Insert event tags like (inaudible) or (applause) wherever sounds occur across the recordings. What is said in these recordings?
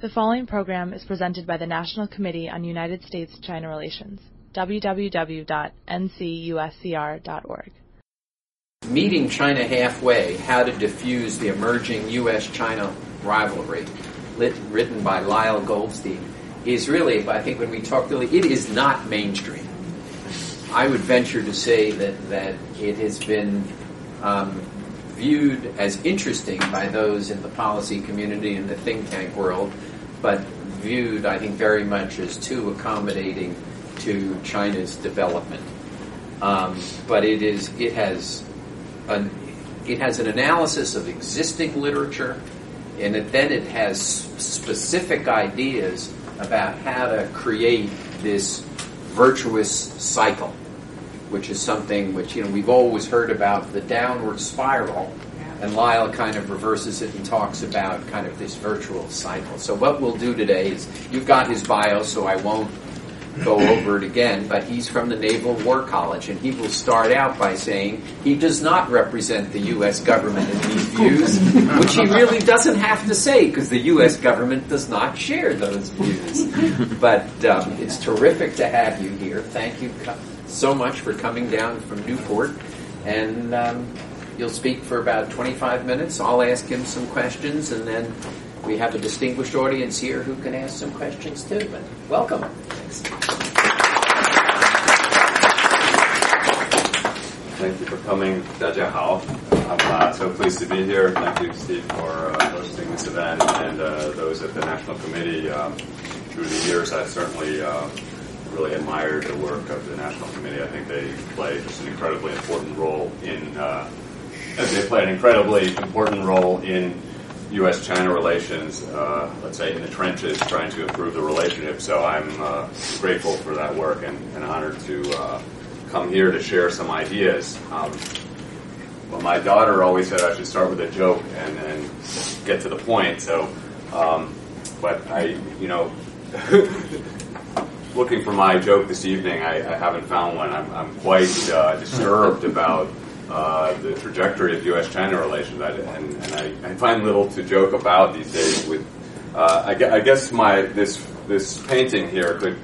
The following program is presented by the National Committee on United States-China Relations, www.ncuscr.org. Meeting China Halfway How to Defuse the Emerging U.S. China Rivalry, lit, written by Lyle Goldstein, is really, I think when we talk really, it is not mainstream. I would venture to say that, that it has been um, viewed as interesting by those in the policy community and the think tank world, but viewed, I think, very much as too accommodating to China's development. Um, but it is it has an it has an analysis of existing literature, and it, then it has specific ideas about how to create this virtuous cycle, which is something which you know we've always heard about the downward spiral, and Lyle kind of reverses it and talks about kind of this virtual cycle. So what we'll do today is you've got his bio, so I won't go (clears throat) over it again, but he's from the Naval War College, and he will start out by saying he does not represent the U.S. government in these views, which he really doesn't have to say because the U.S. government does not share those views. But um, it's terrific to have you here. Thank you so much for coming down from Newport, and um, you'll speak for about 25 minutes. I'll ask him some questions, and then we have a distinguished audience here who can ask some questions too. But welcome. Thank you for coming. 大家好. I'm uh, so pleased to be here. Thank you, Steve, for uh, hosting this event and uh, those at the National Committee. Um, through the years, I've certainly uh, really admired the work of the National Committee. I think they play just an incredibly important role in, they play an incredibly important role in U.S.-China relations, uh, let's say in the trenches, trying to improve the relationship. So I'm uh, grateful for that work and, and honored to uh, come here to share some ideas. Um, well, my daughter always said I should start with a joke and then get to the point. So, um, but I, you know, (laughs) looking for my joke this evening, I, I haven't found one. I'm, I'm quite uh, disturbed about uh, the trajectory of U.S.-China relations, I, and, and I, I, find little to joke about these days. With, uh, I, I, guess my this this painting here could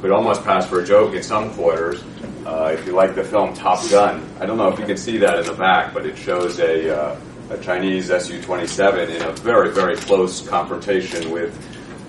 could almost pass for a joke in some quarters. Uh, if you like the film Top Gun, I don't know if you can see that in the back, but it shows a uh, a Chinese Su-27 in a very very close confrontation with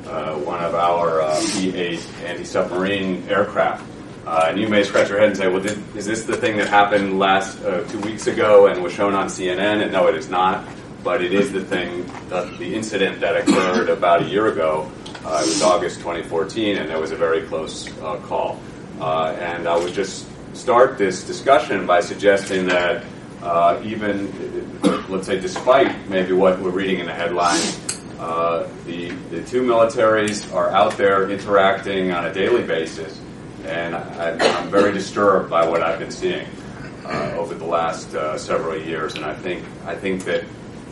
uh, one of our P-8 anti-submarine aircraft. Uh, and you may scratch your head and say, well, did, is this the thing that happened last uh, two weeks ago and was shown on CNN? And no, it is not. But it is the thing, uh, the incident that occurred about a year ago. Uh, it was August 2014, and there was a very close uh, call. Uh, and I would just start this discussion by suggesting that even, let's say, despite maybe what we're reading in the headlines, the, the two militaries are out there interacting on a daily basis and I, am very disturbed by what I've been seeing uh, over the last uh, several years. And I think I think that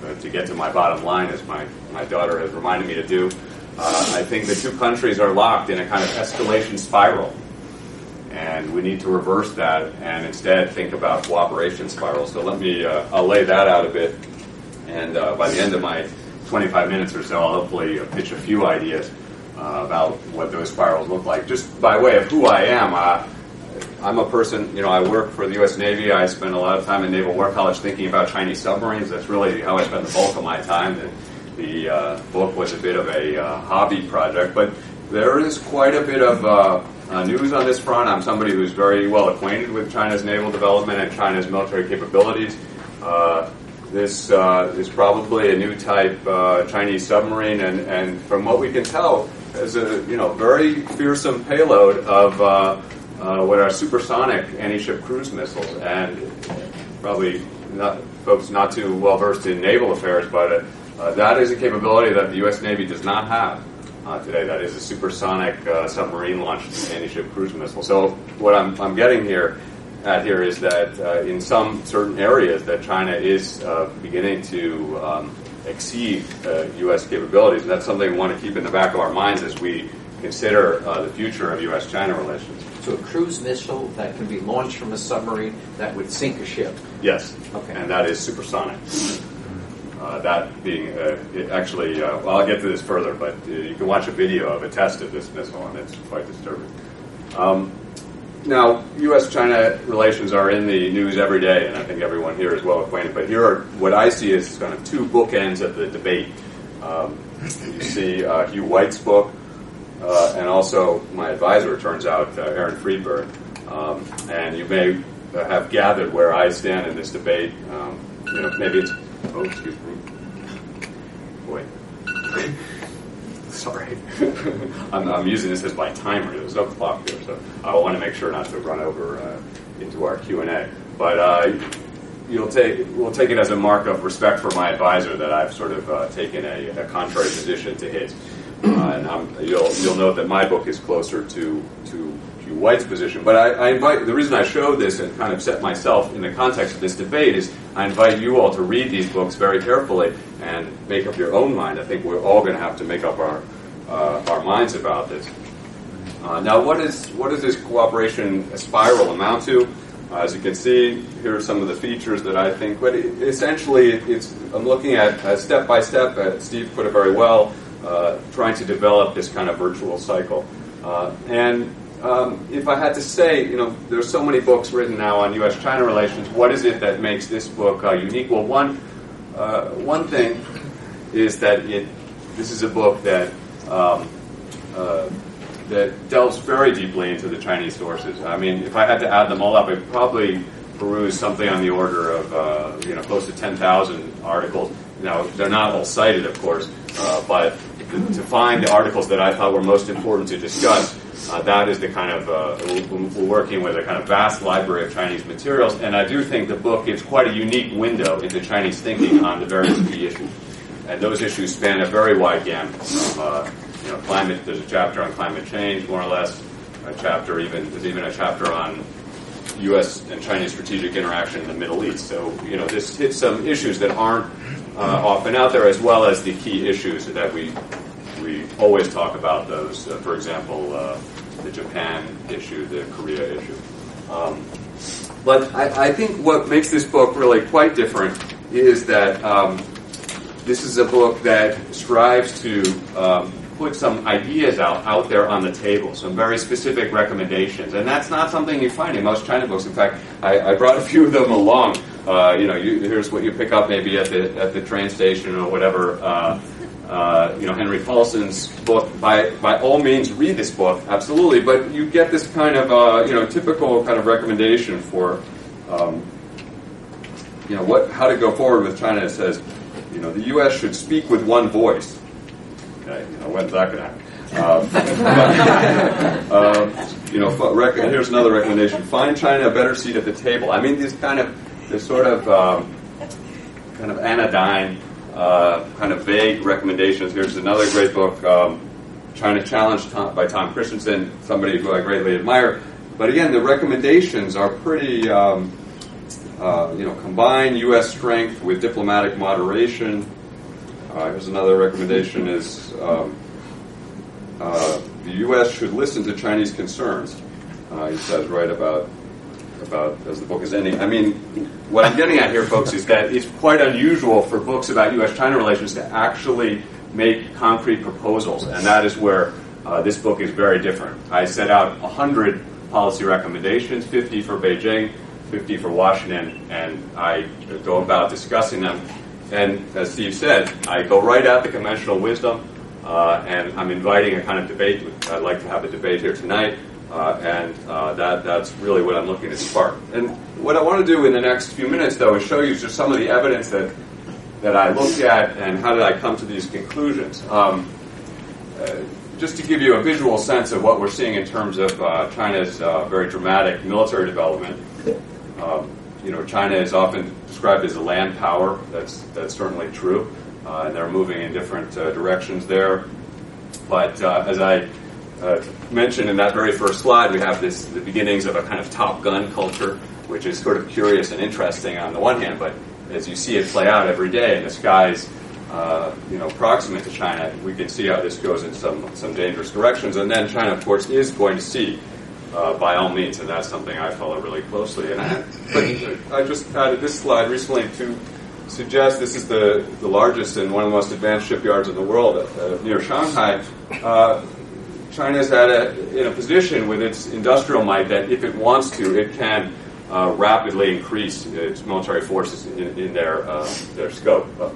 uh, to get to my bottom line, as my my daughter has reminded me to do, uh, I think the two countries are locked in a kind of escalation spiral. And we need to reverse that and instead think about cooperation spirals. So let me, uh, I'll lay that out a bit. And uh, by the end of my 25 minutes or so, I'll hopefully pitch a few ideas uh, about what those spirals look like. Just by way of who I am, uh, I'm a person, you know, I work for the U.S. Navy. I spend a lot of time in Naval War College thinking about Chinese submarines. That's really how I spend the bulk of my time. The, the uh, book was a bit of a uh, hobby project, but there is quite a bit of uh, uh, news on this front. I'm somebody who's very well acquainted with China's naval development and China's military capabilities. this is probably a new type Chinese submarine, and, and from what we can tell, as a you know very fearsome payload of uh, uh, what are supersonic anti-ship cruise missiles, and probably not, folks not too well versed in naval affairs, but uh, uh that is a capability that the U.S. Navy does not have uh, today. That is a supersonic uh, submarine-launched anti-ship cruise missile. So what I'm, I'm getting here at here is that in some certain areas that China is beginning to um, exceed uh, U.S. capabilities. And that's something we want to keep in the back of our minds as we consider uh, the future of U.S.-China relations. So a cruise missile that can be launched from a submarine that would sink a ship. Yes. Okay. And that is supersonic. Uh, that being uh, actually, uh, well, I'll get to this further, but uh, you can watch a video of a test of this missile, and it's quite disturbing. Um, now, U.S.-China relations are in the news every day, and I think everyone here is well acquainted. But here are what I see as kind of two bookends of the debate. Um, you see uh, Hugh White's book, uh, and also my advisor, turns out, uh, Aaron Friedberg. Um, and you may have gathered where I stand in this debate. Um, you know, maybe it's oh, excuse me, boy. Sorry, (laughs) I'm, I'm, using this as my timer. There's no clock here, so I want to make sure not to run over uh, into our Q and A. But uh, you'll take we'll take it as a mark of respect for my advisor that I've sort of uh, taken a, a, contrary position to his. Uh, and I'm, you'll you'll note that my book is closer to to White's position. But I, I invite the reason I show this and kind of set myself in the context of this debate is I invite you all to read these books very carefully and make up your own mind. I think we're all going to have to make up our uh, our minds about this. Uh, now, what is what does this cooperation spiral amount to? Uh, as you can see, here are some of the features that I think. But it, essentially, it's I'm looking at uh, step by step. Uh, Steve put it very well, uh, trying to develop this kind of virtual cycle. and um, if I had to say, you know, there's so many books written now on U.S.-China relations. What is it that makes this book uh, unique? Well, one uh, one thing is that it this is a book that um, uh, that delves very deeply into the Chinese sources. I mean, if I had to add them all up, I'd probably peruse something on the order of uh, you know close to 10,000 articles. Now, they're not all cited, of course, uh, but to find the articles that I thought were most important to discuss uh, that is the kind of, uh, we're working with a kind of vast library of Chinese materials, and I do think the book gives quite a unique window into Chinese thinking on the various key issues. And those issues span a very wide gamut from, uh, you know, climate, there's a chapter on climate change, more or less, a chapter even, there's even a chapter on U.S. and Chinese strategic interaction in the Middle East. So, you know, this hits some issues that aren't uh, often out there, as well as the key issues that we we always talk about those. Uh, for example, uh, the Japan issue, the Korea issue. Um, but I, I, think what makes this book really quite different is that um, this is a book that strives to um, put some ideas out, out there on the table, some very specific recommendations. And that's not something you find in most China books. In fact, I, I brought a few of them along. Uh, you know, you, here's what you pick up maybe at the, at the train station or whatever. Uh, uh, you know, Henry Paulson's book. By by all means, read this book, absolutely. But you get this kind of uh, you know typical kind of recommendation for um, you know what how to go forward with China. It says you know the U.S. should speak with one voice. Okay, you know when's that going to happen? Um, uh, (laughs) you know, here's another recommendation: find China a better seat at the table. I mean, these kind of this sort of um, kind of anodyne uh, kind of vague recommendations. Here's another great book, um, China Challenge Tom, by Tom Christensen, somebody who I greatly admire. But again, the recommendations are pretty, um, uh, you know, combine U.S. strength with diplomatic moderation. Uh, here's another recommendation: is um, uh, the U.S. should listen to Chinese concerns. Uh, he says right about about as the book is ending. I mean, what I'm getting at here, folks, is that it's quite unusual for books about U.S.-China relations to actually make concrete proposals, and that is where uh, this book is very different. I set out 100 policy recommendations, 50 for Beijing, 50 for Washington, and I go about discussing them. And as Steve said, I go right at the conventional wisdom, uh, and I'm inviting a kind of debate. I'd like to have a debate here tonight uh, and uh, that, that's really what I'm looking to spark. And what I want to do in the next few minutes, though, is show you just some of the evidence that, that I looked at and how did I come to these conclusions. Um, uh, just to give you a visual sense of what we're seeing in terms of uh, China's uh, very dramatic military development. Um, you know, China is often described as a land power. That's that's certainly true, uh, and they're moving in different directions there. But as I uh, mentioned in that very first slide, we have this the beginnings of a kind of Top Gun culture, which is sort of curious and interesting on the one hand, but as you see it play out every day in the skies, uh, you know, proximate to China, we can see how this goes in some some dangerous directions. And then China, of course, is going to see. Uh, by all means, and that's something I follow really closely. And I, I just added this slide recently to suggest this is the, the largest and one of the most advanced shipyards in the world uh, near Shanghai. Uh, China's at a, in a position with its industrial might that if it wants to, it can uh, rapidly increase its military forces in, in their uh, their scope. Uh,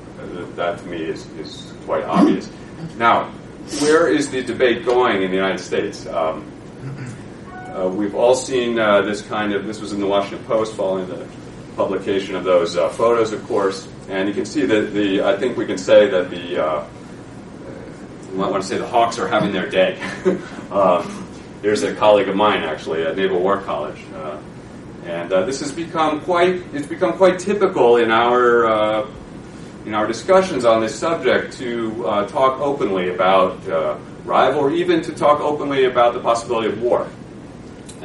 that to me is, is quite obvious. Now, where is the debate going in the United States? Um, uh, we've all seen uh, this kind of. This was in the Washington Post following the publication of those uh, photos, of course, and you can see that the. I think we can say that the. Uh, you might want to say the Hawks are having their day. (laughs) um, here's a colleague of mine, actually, at Naval War College, uh, and uh, this has become quite. It's become quite typical in our. In our discussions on this subject, to talk openly about rival, or even to talk openly about the possibility of war.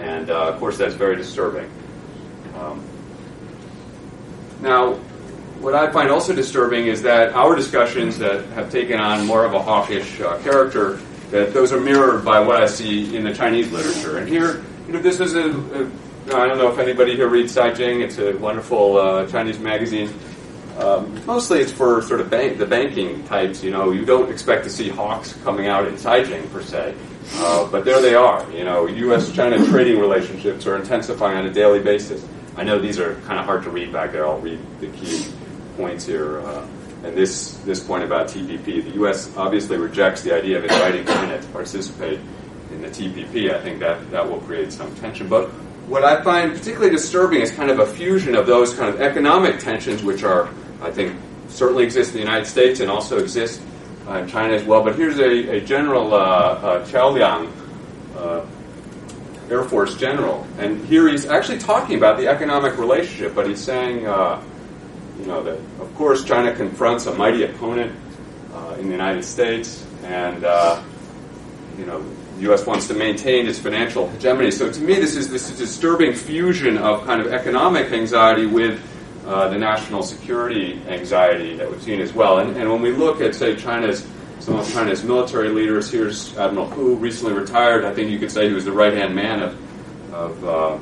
And of course, that's very disturbing. Um, now, what I find also disturbing is that our discussions that have taken on more of a hawkish uh, character, that those are mirrored by what I see in the Chinese literature. And here, you know, this is a, a I don't know if anybody here reads Caijing. It's a wonderful uh, Chinese magazine. Um, mostly it's for sort of bank, the banking types. You know, you don't expect to see hawks coming out in Caijing per se, uh, but there they are. You know, U.S.-China (coughs) trading relationships are intensifying on a daily basis. I know these are kind of hard to read back there. I'll read the key points here. Uh, and this, this point about TPP, the U.S. obviously rejects the idea of inviting China to participate in the TPP. I think that, that will create some tension. But what I find particularly disturbing is kind of a fusion of those kind of economic tensions, which are, I think, certainly exist in the United States and also exist in China as well. But here's a, a general, uh, uh, Qiao Liang, uh, Air Force general, and here he's actually talking about the economic relationship, but he's saying, uh, you know, that of course China confronts a mighty opponent uh, in the United States, and uh, you know, the U.S. wants to maintain its financial hegemony. So to me, this is this is disturbing fusion of kind of economic anxiety with uh, the national security anxiety that we've seen as well. And, and when we look at, say, China's some of China's military leaders. Here's Admiral Hu, recently retired. I think you could say he was the right hand man of, of uh,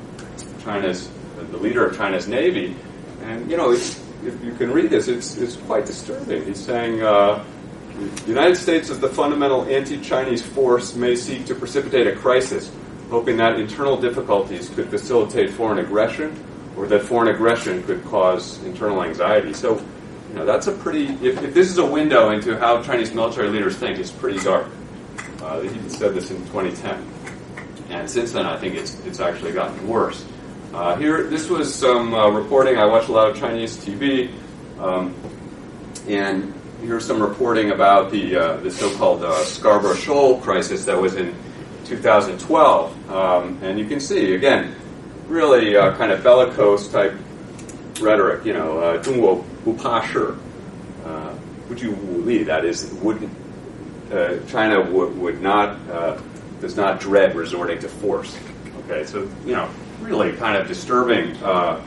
China's, the leader of China's Navy. And, you know, if you can read this, it's, it's quite disturbing. He's saying, uh, the United States as the fundamental anti-Chinese force may seek to precipitate a crisis, hoping that internal difficulties could facilitate foreign aggression or that foreign aggression could cause internal anxiety. So you know, that's a pretty. If, if, this is a window into how Chinese military leaders think, it's pretty dark. Uh, he said this in 2010, and since then, I think it's it's actually gotten worse. Uh, here, this was some uh, reporting. I watch a lot of Chinese TV, um, and here's some reporting about the uh, the so-called uh, Scarborough Shoal crisis that was in 2012, um, and you can see again, really uh, kind of bellicose type rhetoric. You know, uh, 中国不怕事, uh, 不惧武力, that is, would, uh, China would, would not, uh, does not dread resorting to force. Okay, so, you know, really kind of disturbing uh,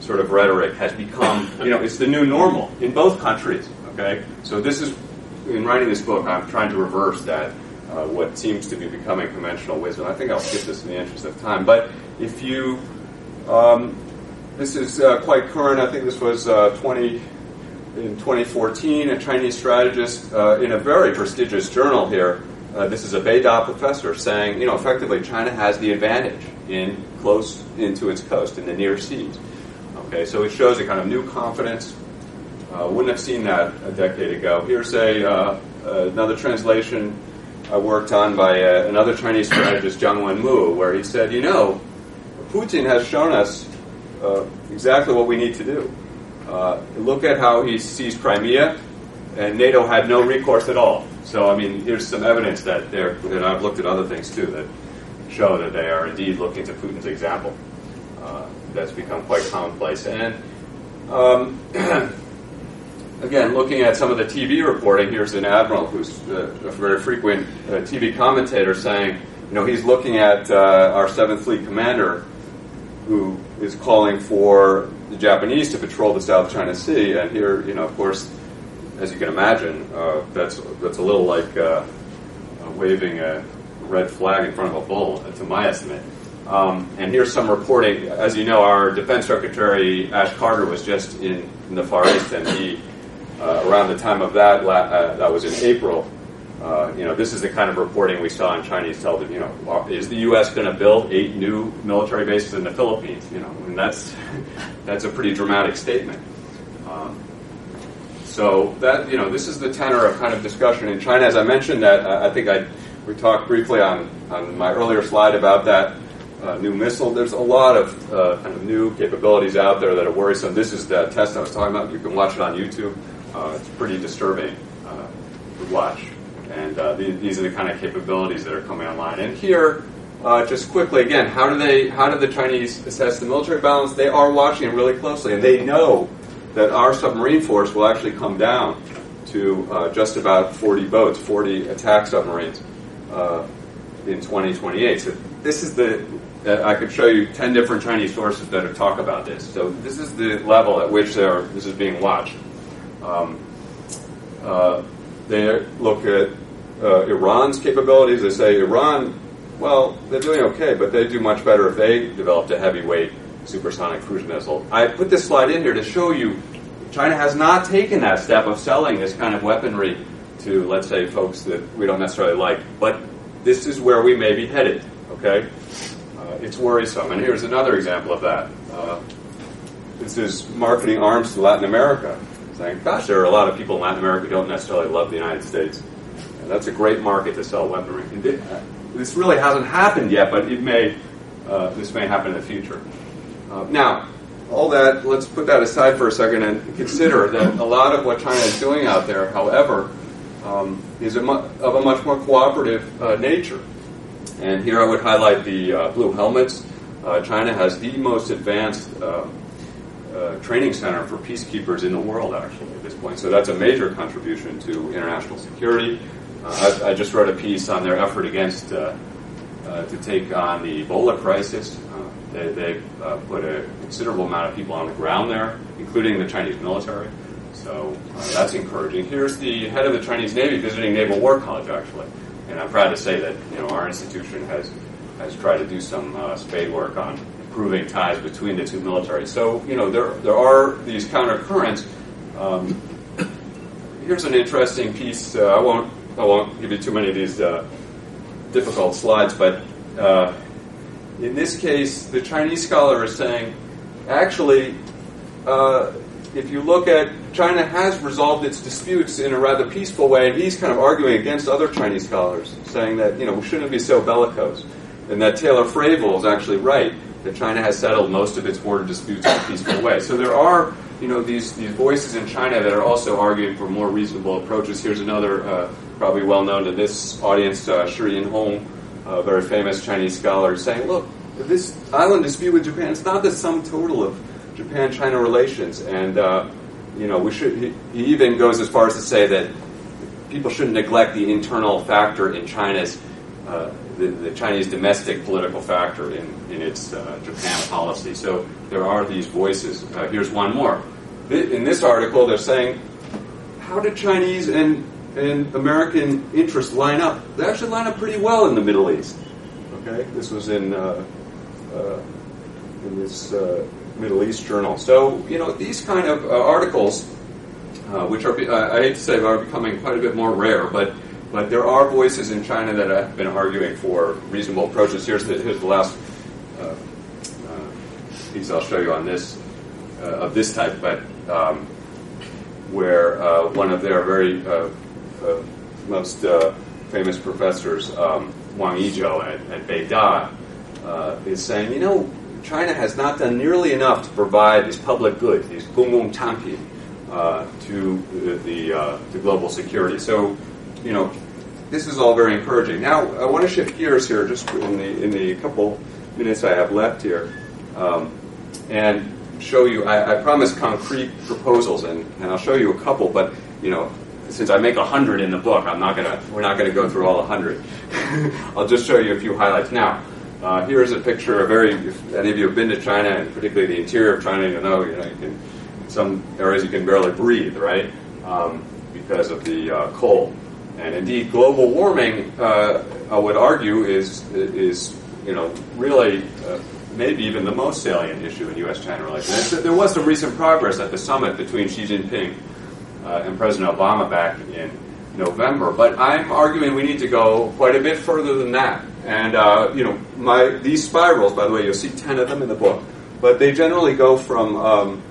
sort of rhetoric has become, you know, it's the new normal in both countries. Okay, so this is, in writing this book, I'm trying to reverse that, uh, what seems to be becoming conventional wisdom. I think I'll skip this in the interest of time. But if you um, this is uh, quite current. I think this was uh, 20 in 2014. A Chinese strategist uh, in a very prestigious journal here. Uh, this is a Beida professor saying, you know, effectively China has the advantage in close into its coast in the near seas. Okay, so it shows a kind of new confidence. Uh, wouldn't have seen that a decade ago. Here's a another translation I worked on by another Chinese strategist, Zhang Wenmu, where he said, you know, Putin has shown us uh, exactly what we need to do. Uh, look at how he sees Crimea, and NATO had no recourse at all. So, I mean, here's some evidence that they're, and I've looked at other things too that show that they are indeed looking to Putin's example. Uh, that's become quite commonplace. And um, (clears throat) again, looking at some of the TV reporting, here's an admiral who's uh, a very frequent uh, TV commentator saying, you know, he's looking at uh, our Seventh Fleet commander who is calling for the Japanese to patrol the South China Sea. And here, you know, of course, as you can imagine, uh, that's that's a little like waving a red flag in front of a bull, to my estimate. Um, and here's some reporting. As you know, our Defense Secretary Ash Carter was just in, in the Far East, and he, around the time of that, uh, that was in April. Uh, you know, this is the kind of reporting we saw on Chinese television. You know, is the U.S. going to build eight new military bases in the Philippines? You know, and that's (laughs) that's a pretty dramatic statement. Um, so that you know, this is the tenor of kind of discussion in China. As I mentioned, that I think I we talked briefly on on my earlier slide about that uh, new missile. There's a lot of uh, kind of new capabilities out there that are worrisome. This is the test I was talking about. You can watch it on YouTube. Uh, it's pretty disturbing uh, to watch. And uh, the, these are the kind of capabilities that are coming online. And here, uh, just quickly again, how do they? How do the Chinese assess the military balance? They are watching it really closely, and they know that our submarine force will actually come down to just about 40 boats, 40 attack submarines in 2028. So this is the I could show you 10 different Chinese sources that talk about this. So this is the level at which this is being watched. Um, uh, they look at uh, Iran's capabilities. They say Iran, well, they're doing okay, but they'd do much better if they developed a heavyweight supersonic cruise missile. I put this slide in here to show you China has not taken that step of selling this kind of weaponry to, let's say, folks that we don't necessarily like. But this is where we may be headed. Okay, it's worrisome. And here's another example of that. Uh, this is marketing arms to Latin America, saying, gosh, there are a lot of people in Latin America who don't necessarily love the United States. And that's a great market to sell weaponry. Uh, this really hasn't happened yet, but it may, uh, this may happen in the future. Uh, now, all that, let's put that aside for a second and consider that a lot of what China is doing out there, however, um, is a mu- of a much more cooperative uh, nature. And here I would highlight the uh, blue helmets. Uh, China has the most advanced uh, uh, training center for peacekeepers in the world, actually, at this point. So that's a major contribution to international security. Uh, I, I, just wrote a piece on their effort against to take on the Ebola crisis. they, they put a considerable amount of people on the ground there, including the Chinese military. So that's encouraging. Here's the head of the Chinese Navy visiting Naval War College, actually and I'm proud to say that you know our institution has has tried to do some uh, spade work on improving ties between the two militaries. So you know there there are these counter currents. Um, here's an interesting piece. Uh, I won't I won't give you too many of these uh, difficult slides, but uh, in this case, the Chinese scholar is saying actually uh, if you look at China has resolved its disputes in a rather peaceful way, and he's kind of arguing against other Chinese scholars, saying that you know we shouldn't be so bellicose, and that Taylor Fravel is actually right that China has settled most of its border disputes in a peaceful way. So there are you know these these voices in China that are also arguing for more reasonable approaches. Here's another uh, probably well known to this audience, uh, Shi Yinhong, a very famous Chinese scholar, saying, look, this island dispute with Japan is not the sum total of Japan-China relations, and uh, you know we should. He, he, even goes as far as to say that people shouldn't neglect the internal factor in China's uh, the, the, Chinese domestic political factor in in its uh, Japan policy. So there are these voices. Uh, here's one more. In this article, they're saying, how did Chinese and and American interests line up? They actually line up pretty well in the Middle East. Okay, this was in uh, uh, in this Middle East Journal. So, you know, these kind of uh, articles, uh, which are, uh, I hate to say, are becoming quite a bit more rare, but but there are voices in China that have been arguing for reasonable approaches. Here's the, here's the last uh, uh, piece I'll show you on this, uh, of this type, but um, where one of their very most famous professors, um, Wang Yizhou at, at Beida, is saying, you know, China has not done nearly enough to provide these public goods, these gonggong uh, to the, the, uh, to global security. So, you know, this is all very encouraging. Now, I want to shift gears here, just in the in the couple minutes I have left here, um, and show you. I, I promised concrete proposals, and, and I'll show you a couple. But you know, since I make hundred in the book, I'm not gonna. We're not gonna go through all hundred. (laughs) I'll just show you a few highlights now. Uh, here is a picture. A very, if any of you have been to China, and particularly the interior of China, you know, you know, you can, in some areas you can barely breathe, right, um, because of the uh, cold. And indeed, global warming, uh, I would argue, is is you know, really uh, maybe even the most salient issue in U.S.-China relations. There was some recent progress at the summit between Xi Jinping uh, and President Obama back in November, but I'm arguing we need to go quite a bit further than that. And uh, you know, my these spirals, by the way, you'll see ten of them in the book, but they generally go from um,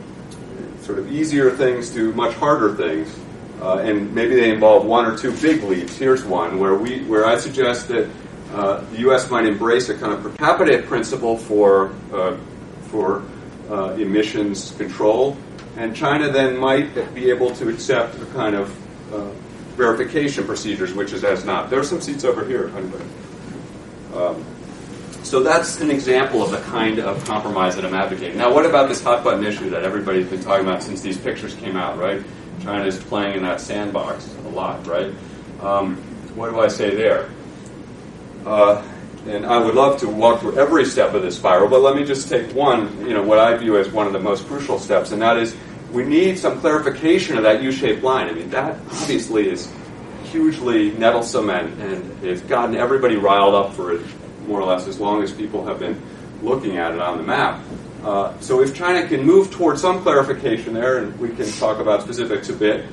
sort of easier things to much harder things, uh, and maybe they involve one or two big leaps. Here's one where we where I suggest that uh, the U.S. might embrace a kind of per capita principle for uh, for uh, emissions control, and China then might be able to accept a kind of uh, verification procedures, which is as not. There are some seats over here. Um, so that's an example of the kind of compromise that I'm advocating. Now, what about this hot button issue that everybody's been talking about since these pictures came out, right? China is playing in that sandbox a lot, right? Um, what do I say there? Uh, and I would love to walk through every step of this spiral, but let me just take one, you know, what I view as one of the most crucial steps, and that is we need some clarification of that U-shaped line. I mean, that obviously is hugely nettlesome and, and it's gotten everybody riled up for it more or less as long as people have been looking at it on the map. Uh, so if China can move toward some clarification there, and we can talk about specifics a bit,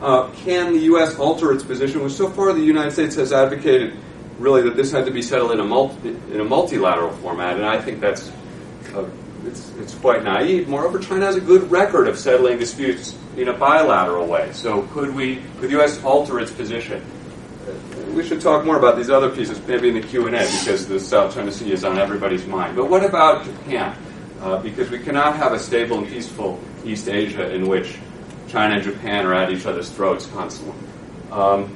uh, can the U.S. alter its position? Which so far the United States has advocated really that this had to be settled in a, multi, in a multilateral format, and I think that's uh, it's, it's quite naive. Moreover, China has a good record of settling disputes in a bilateral way. So could we, could the U.S. alter its position? We should talk more about these other pieces, maybe in the Q and A, because the South China Sea is on everybody's mind. But what about Japan? Uh, because we cannot have a stable and peaceful East Asia in which China and Japan are at each other's throats constantly. Um,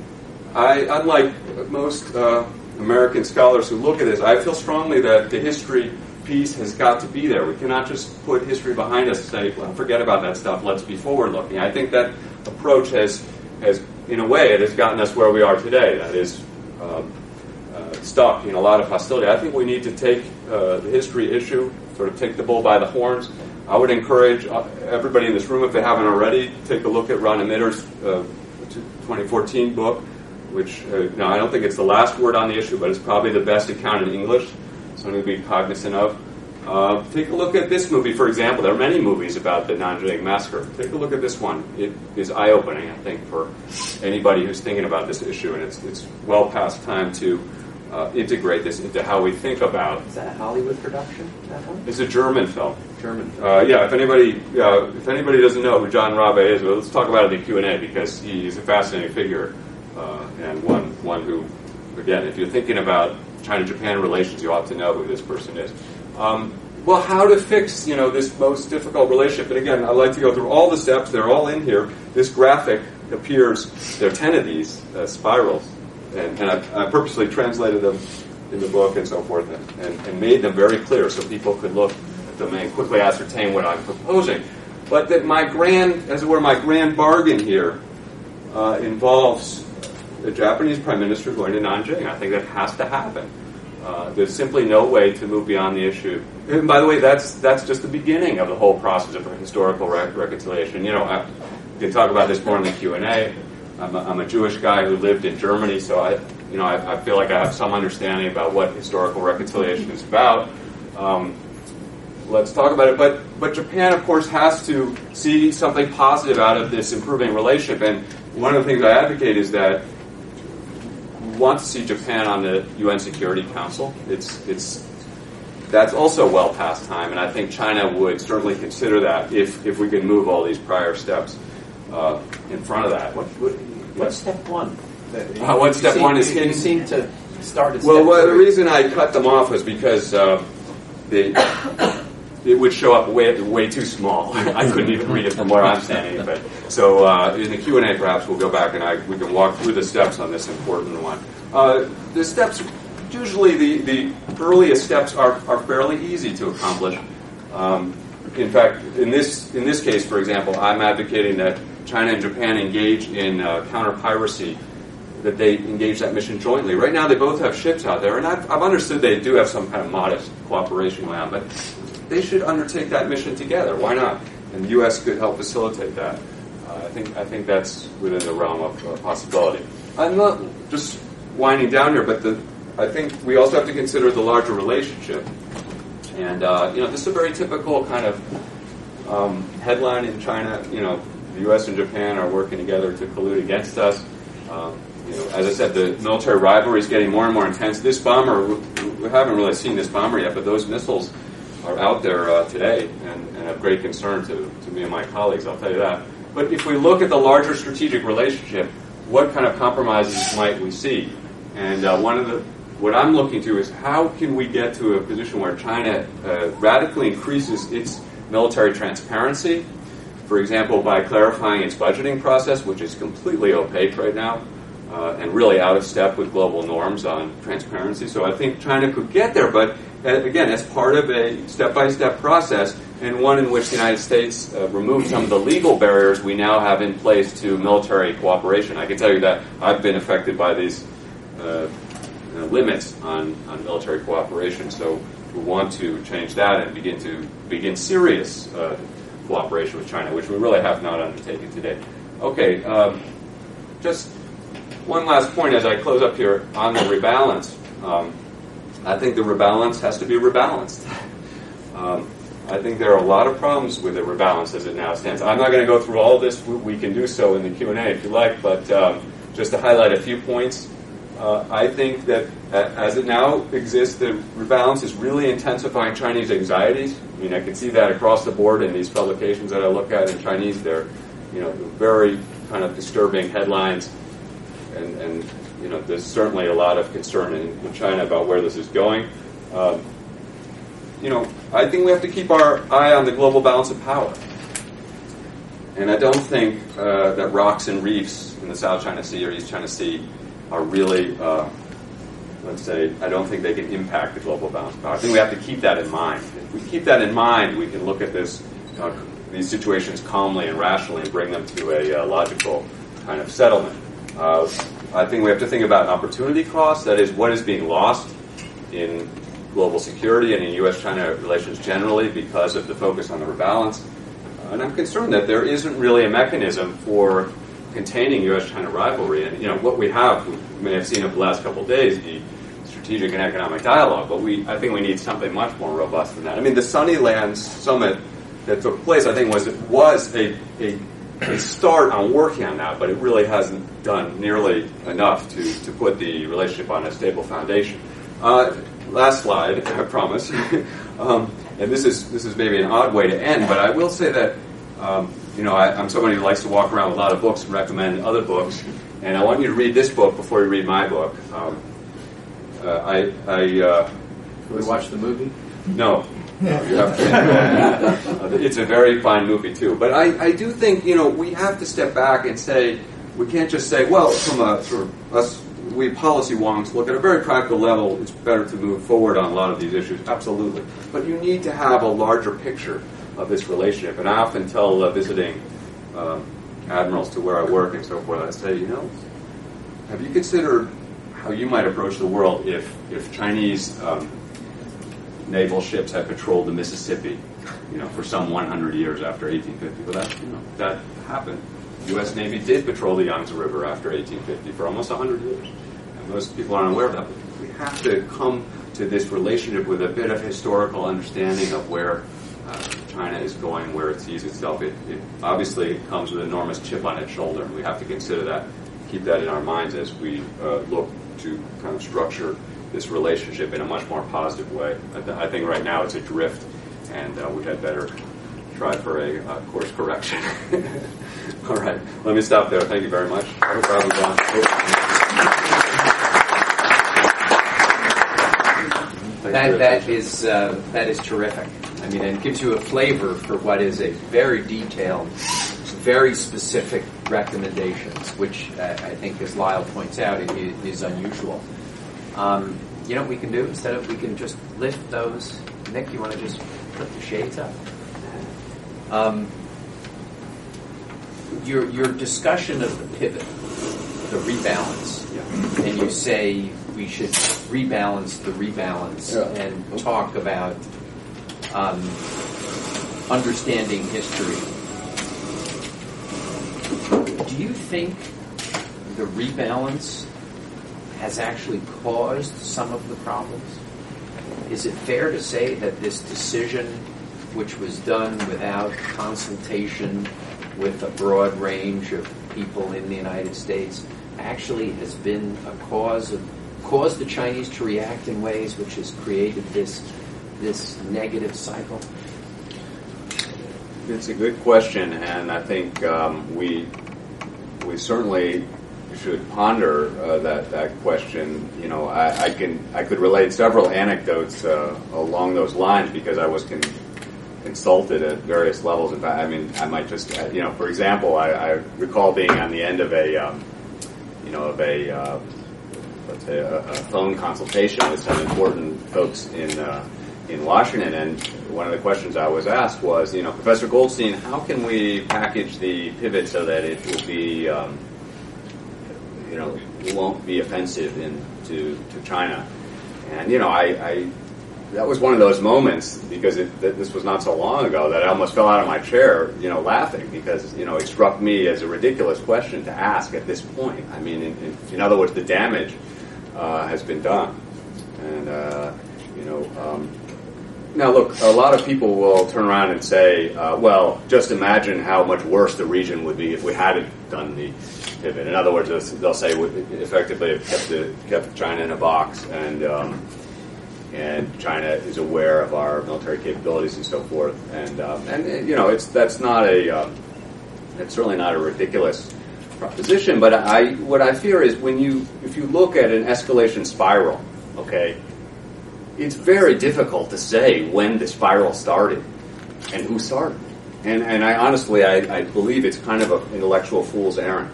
I, unlike most uh, American scholars who look at this, I feel strongly that the history piece has got to be there. We cannot just put history behind us and say, well, forget about that stuff, let's be forward looking. I think that approach has, has, in a way, it has gotten us where we are today. That is, um, uh, stuck in a lot of hostility. I think we need to take uh, the history issue, sort of take the bull by the horns. I would encourage uh, everybody in this room, if they haven't already, take a look at Rana Mitter's uh, 2014 book which uh, now I don't think it's the last word on the issue, but it's probably the best account in English, something to be cognizant of. Uh, take a look at this movie, for example. There are many movies about the Nanjing massacre. Take a look at this one. It is eye-opening, I think, for anybody who's thinking about this issue, and it's it's well past time to uh, integrate this into how we think about. Is that a Hollywood production? That one? It's a German film. German. Uh, yeah, if anybody uh, if anybody doesn't know who John Rabe is, well, let's talk about it in Q and A because he's a fascinating figure uh, and one one who, again, if you're thinking about China-Japan relations, you ought to know who this person is. Um, well, how to fix you know this most difficult relationship? And again, I'd like to go through all the steps. They're all in here. This graphic appears. There are ten of these uh, spirals, and, and I, I, purposely translated them in the book and so forth, and, and, and, made them very clear so people could look at them and quickly ascertain what I'm proposing. But that my grand, as it were, my grand bargain here uh, involves the Japanese prime minister going to Nanjing. I think that has to happen. Uh, there's simply no way to move beyond the issue. And by the way, that's that's just the beginning of the whole process of historical re- reconciliation. You know, I, can talk about this more in the Q and A. I'm a, I'm a Jewish guy who lived in Germany, so I, you know, I, I, feel like I have some understanding about what historical reconciliation is about. Um, let's talk about it. But but Japan, of course, has to see something positive out of this improving relationship. And one of the things I advocate is that we want to see Japan on the UN Security Council. It's it's that's also well past time, and I think China would certainly consider that if if we can move all these prior steps uh, in front of that. What, what, what's step one? Uh, what step seem, one is? You seem to start at well, well the reason I cut them off was because uh, they it would show up way way too small. (laughs) I couldn't even read it from where I'm standing. But so uh, in the Q and A, perhaps we'll go back and I, we can walk through the steps on this important one. Uh, the steps, usually the, the earliest steps are, are fairly easy to accomplish. Um, in fact, in this in this case, for example, I'm advocating that China and Japan engage in uh, counter piracy that they engage that mission jointly. Right now, they both have ships out there, and I've, I've, understood they do have some kind of modest cooperation going on, but they should undertake that mission together. Why not? And the U.S. could help facilitate that. Uh, I think I think that's within the realm of uh, possibility. I'm not just winding down here, but the I think we also have to consider the larger relationship. And, uh, you know, this is a very typical kind of um, headline in China. You know, the U.S. and Japan are working together to collude against us. Um, you know, as I said, the military rivalry is getting more and more intense. This bomber, we haven't really seen this bomber yet, but those missiles are out there uh, today and, and of great concern to, to me and my colleagues, I'll tell you that. But if we look at the larger strategic relationship, what kind of compromises might we see? And uh, one of the what I'm looking to is how can we get to a position where China uh, radically increases its military transparency, for example, by clarifying its budgeting process, which is completely opaque right now. Uh, and really out of step with global norms on transparency. So I think China could get there, but uh, again, as part of a step by step process, and one in which the United States uh, removed some of the legal barriers we now have in place to military cooperation. I can tell you that I've been affected by these uh, uh, limits on, on military cooperation. So we want to change that and begin to begin serious uh, cooperation with China, which we really have not undertaken today. Okay, um, just one last point as I close up here on the rebalance. Um, I think the rebalance has to be rebalanced. (laughs) Um, I think there are a lot of problems with the rebalance as it now stands. I'm not going to go through all this. We can do so in the Q&A if you like, but um, just to highlight a few points. Uh, I think that as it now exists, the rebalance is really intensifying Chinese anxieties. I mean, I can see that across the board in these publications that I look at in Chinese. They're, you know, very kind of disturbing headlines, and, and you know, there's certainly a lot of concern in, in China about where this is going. Um, you know, I think we have to keep our eye on the global balance of power. And I don't think uh, that rocks and reefs in the South China Sea or East China Sea are really, uh, let's say, I don't think they can impact the global balance of power. I think we have to keep that in mind. If we keep that in mind, we can look at this, uh, these situations calmly and rationally and bring them to a uh, logical kind of settlement. Uh, I think we have to think about opportunity cost, that is, what is being lost in global security and in U.S. China relations generally because of the focus on the rebalance. Uh, and I'm concerned that there isn't really a mechanism for containing U.S.-China rivalry. And you know what we have, we may have seen over the last couple of days, the strategic and economic dialogue. But we, I think, we need something much more robust than that. I mean, the Sunnylands summit that took place, I think, was was a, a, a start on working on that, but it really hasn't done nearly enough to, to put the relationship on a stable foundation. Uh, last slide, I promise. (laughs) um, and this is this is maybe an odd way to end, but I will say that. Um, you know, I, am somebody who likes to walk around with a lot of books and recommend other books. And I want you to read this book before you read my book. Um, uh, I, I uh, we watch the movie. No, no (laughs) you have to. (laughs) it's a very fine movie too. But I, I do think you know we have to step back and say we can't just say, well, from a sort of us we policy wonks look at a very practical level. It's better to move forward on a lot of these issues. Absolutely, but you need to have a larger picture of this relationship. And I often tell uh, visiting um, admirals to where I work and so forth, I say, you know, have you considered how you might approach the world if, if Chinese um, naval ships had patrolled the Mississippi, you know, for some 100 years after 1850? Well, that, you know, that happened. U.S. Navy did patrol the Yangtze River after 1850 for almost 100 years. And most people aren't aware of that. But we have to come to this relationship with a bit of historical understanding of where uh, China is going, where it sees itself. It, it obviously comes with an enormous chip on its shoulder, and we have to consider that, keep that in our minds as we uh, look to kind of structure this relationship in a much more positive way. I, th- I think right now it's adrift, and uh, we had better try for a uh, course correction. (laughs) All right, let me stop there. Thank you very much. No problem, John. That, that is uh, that is terrific. I mean, it gives you a flavor for what is a very detailed, very specific recommendations, which uh, I think, as Lyle points out, is, is unusual. Um, you know what we can do instead of we can just lift those. Nick, you want to just put the shades up? Um, your your discussion of the pivot, the rebalance, yeah. and you say we should rebalance the rebalance yeah. and talk about um, understanding history. Do you think the rebalance has actually caused some of the problems? Is it fair to say that this decision, which was done without consultation with a broad range of people in the United States, actually has been a cause of caused the Chinese to react in ways which has created this this negative cycle? It's a good question, and I think um, we we certainly should ponder uh, that that question. You know, I, I, can I could relate several anecdotes uh, along those lines because I was con- consulted at various levels. In fact, I mean, I might just uh, you know, for example, I, I recall being on the end of a um, you know of a uh, let's say a, a, phone consultation with some important folks in uh, in Washington, and one of the questions I was asked was, you know, Professor Goldstein, how can we package the pivot so that it will be um, you know, won't be offensive in, to, to China. And, you know, I, I that was one of those moments because it, this was not so long ago that I almost fell out of my chair, you know, laughing because you know it struck me as a ridiculous question to ask at this point. I mean, in, in, in other words, the damage uh, has been done, and uh, you know, um, now look, a lot of people will turn around and say, uh, "Well, just imagine how much worse the region would be if we hadn't done the pivot. In other words, they'll say effectively have kept, the, kept China in a box, and um, and China is aware of our military capabilities and so forth. And um, and you know, it's that's not a um, it's certainly not a ridiculous proposition. But I what I fear is when you if you look at an escalation spiral, okay, it's very difficult to say when the spiral started and who started. And, and I honestly, I, I believe it's kind of an intellectual fool's errand.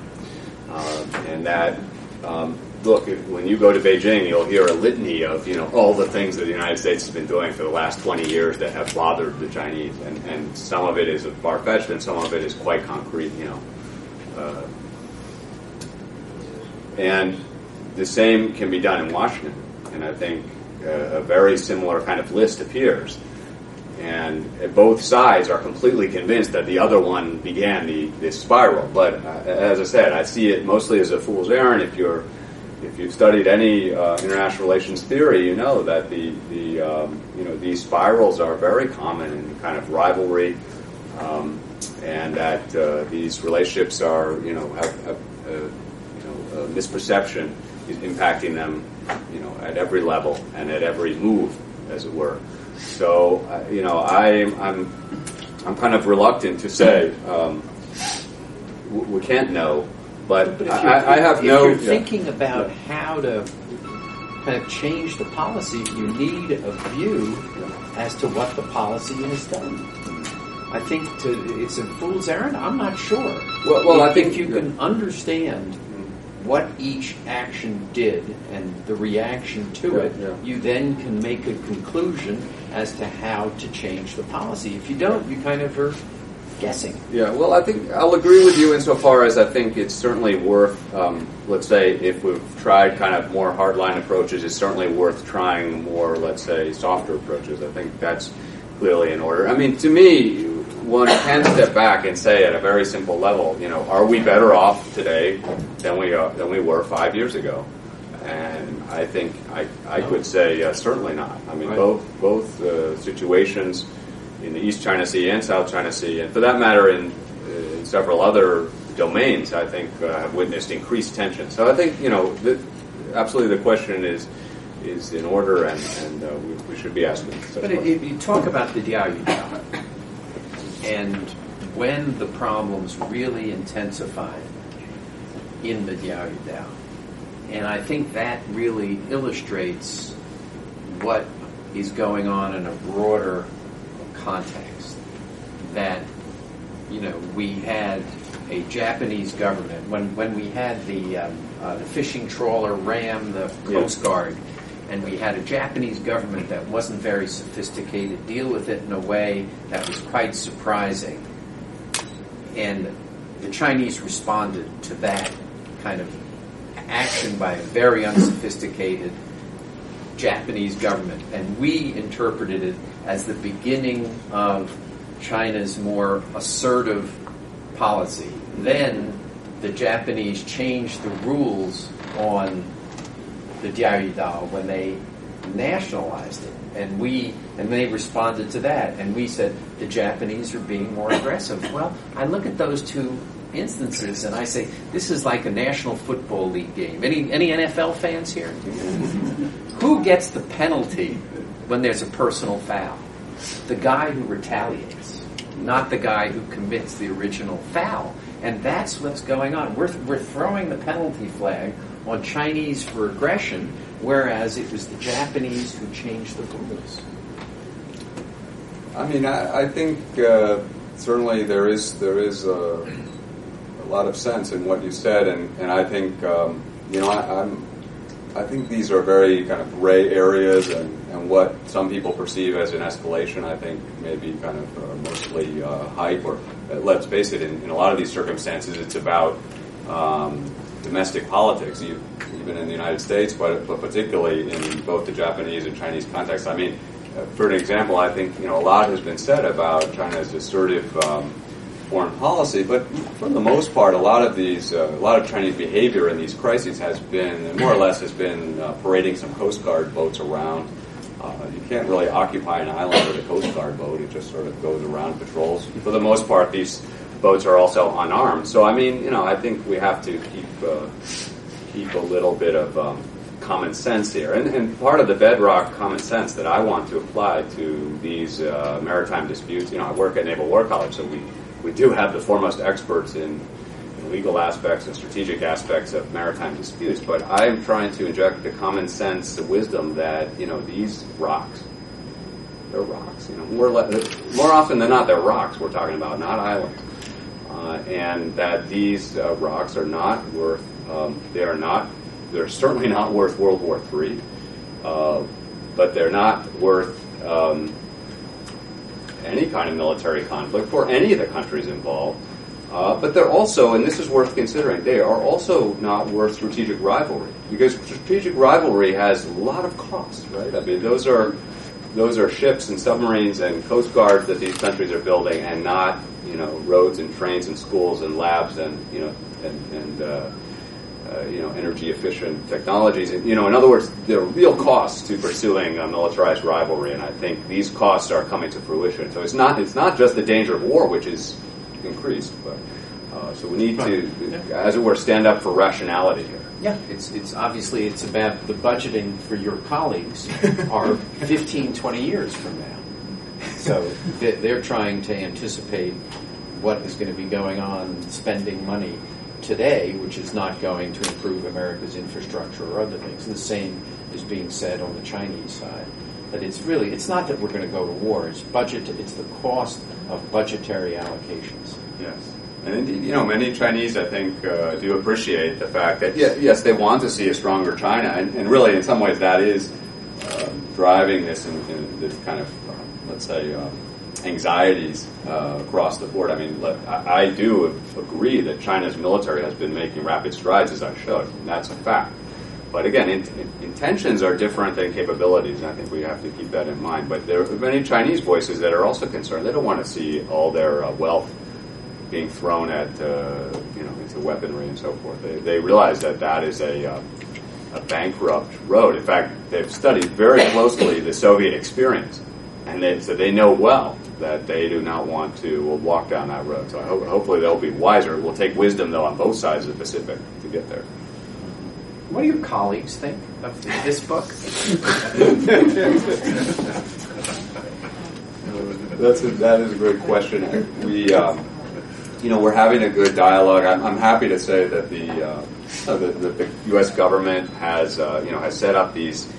Um, and that, um, look, if, when you go to Beijing, you'll hear a litany of, you know, all the things that the United States has been doing for the last 20 years that have bothered the Chinese. And, and some of it is far-fetched and some of it is quite concrete, you know. Uh, and the same can be done in Washington. And I think a very similar kind of list appears and both sides are completely convinced that the other one began the this spiral. But uh, as I said, I see it mostly as a fool's errand. If you're if you've studied any uh, international relations theory, you know that the the um, you know these spirals are very common in kind of rivalry, um, and that uh, these relationships are you know have, have uh, you know misperception is impacting them you know at every level and at every move, as it were. So, uh, you know, I, I'm, I'm kind of reluctant to say um, we can't know, but, but I, I, have if no. If you're thinking about yeah. how to kind of change the policy, you need a view as to what the policy has done. I think to, it's a fool's errand. I'm not sure. Well, well I think you can understand what each action did and the reaction to yeah, it, yeah. you then can make a conclusion as to how to change the policy. If you don't, you kind of are guessing. Yeah, well, I think I'll agree with you insofar as I think it's certainly worth, um, let's say, if we've tried kind of more hardline approaches, it's certainly worth trying more, let's say, softer approaches. I think that's clearly in order. I mean, to me, one can step back and say at a very simple level, you know, are we better off today than we are, than we were five years ago? And I think I, I could say uh, certainly not. I mean, right. both both uh, situations in the East China Sea and South China Sea, and for that matter, in, in several other domains, I think uh, have witnessed increased tension. So I think you know, the, absolutely, the question is is in order, and, and uh, we, we, should be asking. But if you talk about the Diaoyudao, and when the problems really intensified in the Diaoyudao. And I think that really illustrates what is going on in a broader context. That, you know, we had a Japanese government, when, when we had the, um, uh, the fishing trawler ram the Coast Guard, and we had a Japanese government that wasn't very sophisticated deal with it in a way that was quite surprising. And the Chinese responded to that kind of action by a very unsophisticated Japanese government. And we interpreted it as the beginning of China's more assertive policy. Then the Japanese changed the rules on the Diaoyudao when they nationalized it. And we and they responded to that, and we said the Japanese are being more aggressive. Well, I look at those two instances and I say this is like a National Football League game. Any any NFL fans here? (laughs) Who gets the penalty when there's a personal foul? The guy who retaliates, not the guy who commits the original foul. And that's what's going on. We're, we're throwing the penalty flag on Chinese for aggression, whereas it was the Japanese who changed the rules. I mean, I, I think uh, certainly there is there is a, a, lot of sense in what you said, and, and I think um, you know I, I'm I think these are very kind of gray areas, and, and what some people perceive as an escalation, I think, maybe kind of uh, mostly uh, hype. Or let's face it, in, in, a lot of these circumstances, it's about um, domestic politics, even in the United States, but, but particularly in both the Japanese and Chinese context. I mean, uh, for an example, I think you know a lot has been said about China's assertive. Um, foreign policy. But for the most part, a lot of these, uh, a lot of Chinese behavior in these crises has been, more or less, has been uh, parading some Coast Guard boats around. Uh, you can't really occupy an island with a Coast Guard boat. It just sort of goes around, patrols. For the most part, these boats are also unarmed. So, I mean, you know, I think we have to keep uh, keep a little bit of um, common sense here. And, and, part of the bedrock common sense that I want to apply to these uh, maritime disputes, you know, I work at Naval War College, so we we do have the foremost experts in, legal aspects and strategic aspects of maritime disputes, but I am trying to inject the common sense, the wisdom that you know these rocks, they're rocks. You know, more more often than not, they're rocks we're talking about, not islands, and that these uh, rocks are not worth. Um, they are not. They're certainly not worth World War III, uh, but they're not worth. Um, any kind of military conflict for any of the countries involved. Uh, but they're also, and this is worth considering, they are also not worth strategic rivalry because strategic rivalry has a lot of costs, right? I mean, those are those are ships and submarines and coast guards that these countries are building, and not you know roads and trains and schools and labs and you know and, and uh, uh, you know, energy efficient technologies. And, You know, in other words, there are real costs to pursuing a militarized rivalry, and I think these costs are coming to fruition. So it's not it's not just the danger of war, which is increased, but uh, so we need to, yeah. as it were, stand up for rationality here. Yeah, it's it's obviously it's about the budgeting for your colleagues are (laughs) 15, 20 years from now. So they're trying to anticipate what is going to be going on, spending money today, which is not going to improve America's infrastructure or other things. And the same is being said on the Chinese side. That it's really it's not that we're going to go to war. It's budget. It's the cost of budgetary allocations. Yes. And indeed, you know, many Chinese, I think, uh, do appreciate the fact that, yeah, yes, they want to see a stronger China, and, and really, in some ways, that is uh, driving this in, in, this kind of, uh, let's say, um, anxieties uh, across the board. I mean, I, I, do agree that China's military has been making rapid strides, as I showed. And that's a fact. But again, in, in, intentions are different than capabilities, and I think we have to keep that in mind. But there are many Chinese voices that are also concerned. They don't want to see all their uh, wealth being thrown at, uh, you know, into weaponry and so forth. They, they realize that that is a, uh, a bankrupt road. In fact, they've studied very closely the Soviet experience, and they, so they know well that they do not want to walk down that road. So hope, hopefully they'll be wiser. We'll take wisdom, though, on both sides of the Pacific to get there. What do your colleagues think of this book? (laughs) That's a, that is a great question. We, um, you know, we're having a good dialogue. I'm, I'm happy to say that the, uh, the, the, the U.S. government has, uh, you know, has set up these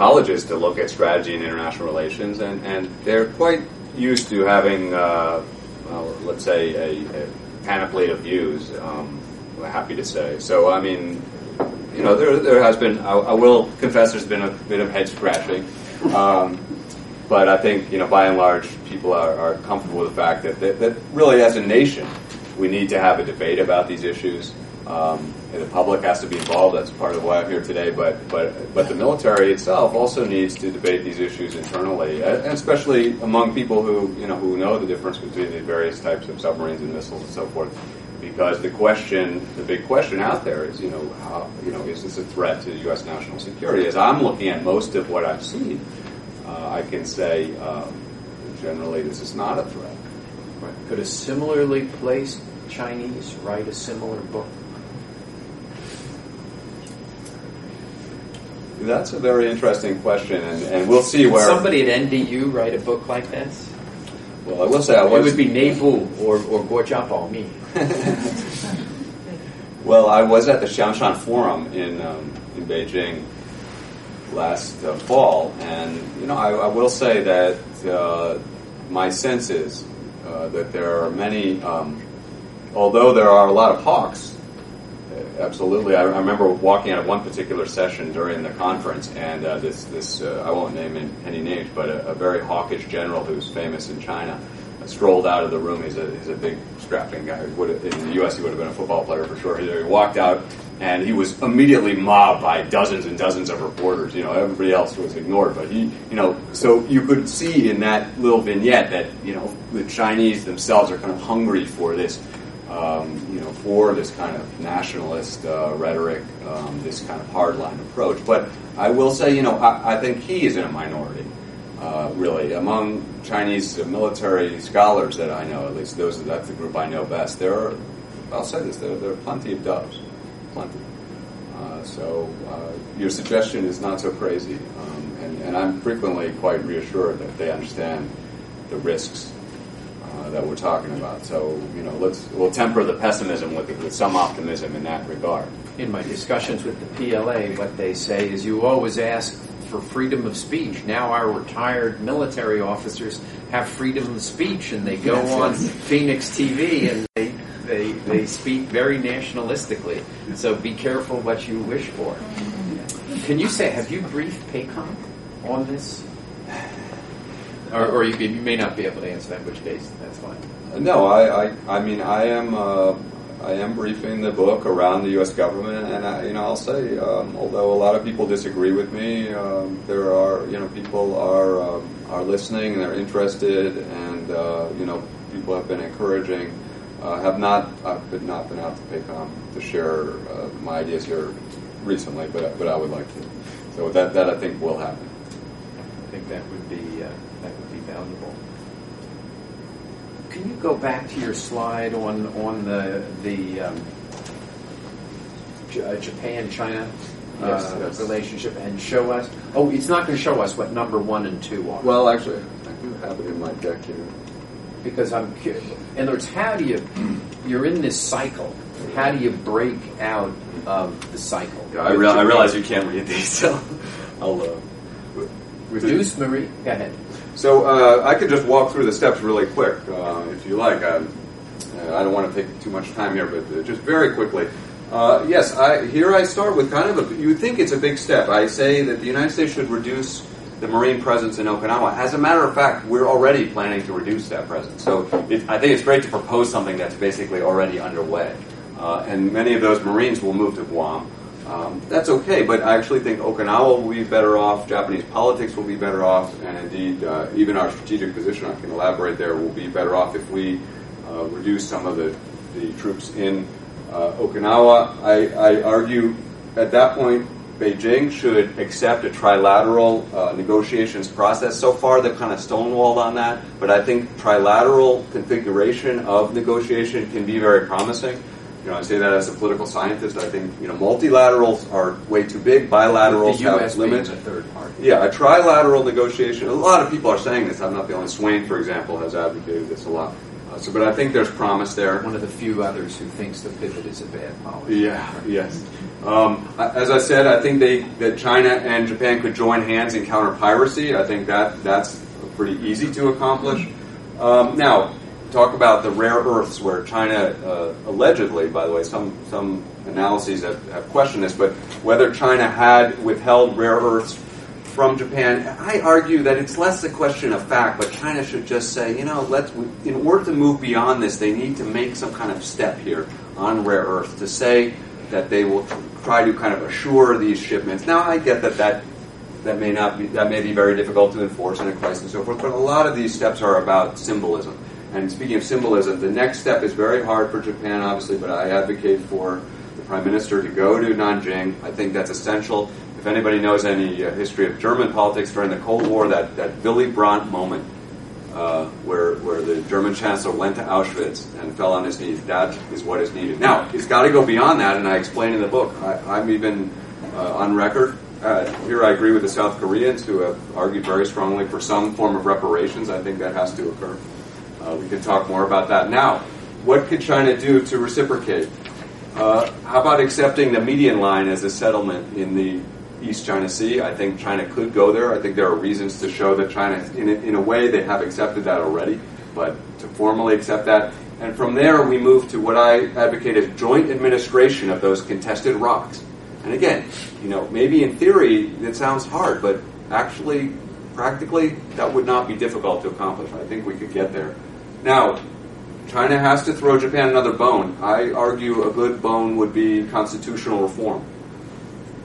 colleges to look at strategy and international relations, and, and they're quite used to having, uh, well, let's say, a, a, panoply of views. Um, happy to say. So, I mean, you know, there, there has been. I, I will confess, there's been a bit of head scratching. Um, but I think, you know, by and large, people are, are comfortable with the fact that, that, that, really, as a nation, we need to have a debate about these issues. Um, the public has to be involved. That's part of why I'm here today. But but but the military itself also needs to debate these issues internally, and especially among people who you know who know the difference between the various types of submarines and missiles and so forth. because the question, the big question out there is, you know, how, you know, is this a threat to U.S. national security? As I'm looking at most of what I've seen, uh, I can say um, generally this is not a threat. Right. Could a similarly placed Chinese write a similar book? That's a very interesting question, and, and we'll see where somebody at NDU write a book like this. Well, I will say I was. It would be Nebu or or Guo (laughs) me. well, I was at the Xiangshan Forum in um, in Beijing last uh, fall, and you know I, I will say that uh, my sense is uh, that there are many, um, although there are a lot of hawks absolutely. I, I, remember walking out of one particular session during the conference, and uh, this this uh, I won't name any names, but a, a, very hawkish general who's famous in China uh, strolled out of the room. He's a he's a big strapping guy. In the U.S. he would have been a football player for sure. He, he walked out, and he was immediately mobbed by dozens and dozens of reporters. You know, everybody else was ignored, but he, you know, so you could see in that little vignette that you know the Chinese themselves are kind of hungry for this um, you know, for this kind of nationalist uh, rhetoric, um, this kind of hardline approach. But I will say, you know, I, I think he is in a minority, uh, really, among Chinese military scholars that I know. At least those that's the group I know best. There are, I'll say this, there, there are plenty of doves, plenty. Uh, so uh, your suggestion is not so crazy, um, and, and I'm frequently quite reassured that they understand the risks that we're talking about. So you know, let's we'll temper the pessimism with, with some optimism in that regard. In my discussions with the PLA, what they say is you always ask for freedom of speech. Now our retired military officers have freedom of speech, and they go on. Phoenix TV and they, they they speak very nationalistically. So be careful what you wish for. Can you say have you briefed PACOM on this? Or, or you, you, may not be able to answer that, in which case that's fine. No, I, I, I mean, I am, uh, I am briefing the book around the U.S. government, and I, you know, I'll say, um, although a lot of people disagree with me, um, there are, you know, people are uh, are listening and they're interested, and uh, you know, people have been encouraging. Uh, have not, I've been, not been out to PACOM to share uh, my ideas here recently, but but I would like to. So that that I think will happen. I think that would be uh, valuable. Can you go back to your slide on on the the um, uh, Japan China uh, yes, yes. relationship and show us? Oh, it's not going to show us what number one and two are. Well, actually, I do have it in my deck here. Because I'm curious. In other words, how do you? You're in this cycle. How do you break out of the cycle? Yeah, I, real, I, realize you can't read these, so (laughs) I'll. Uh, Reduce Marie. Go ahead. So uh, I could just walk through the steps really quick, uh, if you like. I, I, don't want to take too much time here, but uh, just very quickly. Uh, yes, I, here I start with kind of a. You think it's a big step. I say that the United States should reduce the Marine presence in Okinawa. As a matter of fact, we're already planning to reduce that presence. So it, I think it's great to propose something that's basically already underway. Uh, and many of those Marines will move to Guam. Um, that's okay, but I actually think Okinawa will be better off, Japanese politics will be better off, and indeed, uh, even our strategic position, I can elaborate there, will be better off if we uh, reduce some of the, the troops in uh, Okinawa. I, I, argue at that point, Beijing should accept a trilateral uh, negotiations process. So far, they've kind of stonewalled on that, but I think trilateral configuration of negotiation can be very promising. You know, I say that as a political scientist. I think you know multilaterals are way too big. Bilaterals the have limits. A third party. Yeah, a trilateral negotiation. A lot of people are saying this. I'm not the only. Swaine, for example, has advocated this a lot. Uh, so, but I think there's promise there. One of the few others who thinks the pivot is a bad policy. Yeah. Yes. Um, as I said, I think they that China and Japan could join hands and counter piracy. I think that that's pretty easy to accomplish. Um, now, talk about the rare earths, where China uh, allegedly, by the way, some some analyses have, have questioned this, but whether China had withheld rare earths from Japan, I argue that it's less a question of fact, but China should just say, you know, let's in order to move beyond this, they need to make some kind of step here on rare earths to say that they will try to kind of assure these shipments. Now, I get that that that may not be that may be very difficult to enforce in a crisis and so forth, but a lot of these steps are about symbolism. And speaking of symbolism, the next step is very hard for Japan, obviously, but I advocate for the Prime Minister to go to Nanjing. I think that's essential. If anybody knows any uh, history of German politics during the Cold War, that, that Willy Brandt moment uh, where, where the German Chancellor went to Auschwitz and fell on his knees, that is what is needed. Now, he's got to go beyond that, and I explain in the book. I, am even uh, on record. Uh, here I agree with the South Koreans who have argued very strongly for some form of reparations. I think that has to occur. Uh, we can talk more about that. Now, what could China do to reciprocate? Uh, how about accepting the median line as a settlement in the East China Sea? I think China could go there. I think there are reasons to show that China, in a, in a way, they have accepted that already, but to formally accept that. And from there, we move to what I advocate as joint administration of those contested rocks. And again, you know, maybe in theory it sounds hard, but actually, practically, that would not be difficult to accomplish. I think we could get there. Now, China has to throw Japan another bone. I argue a good bone would be constitutional reform.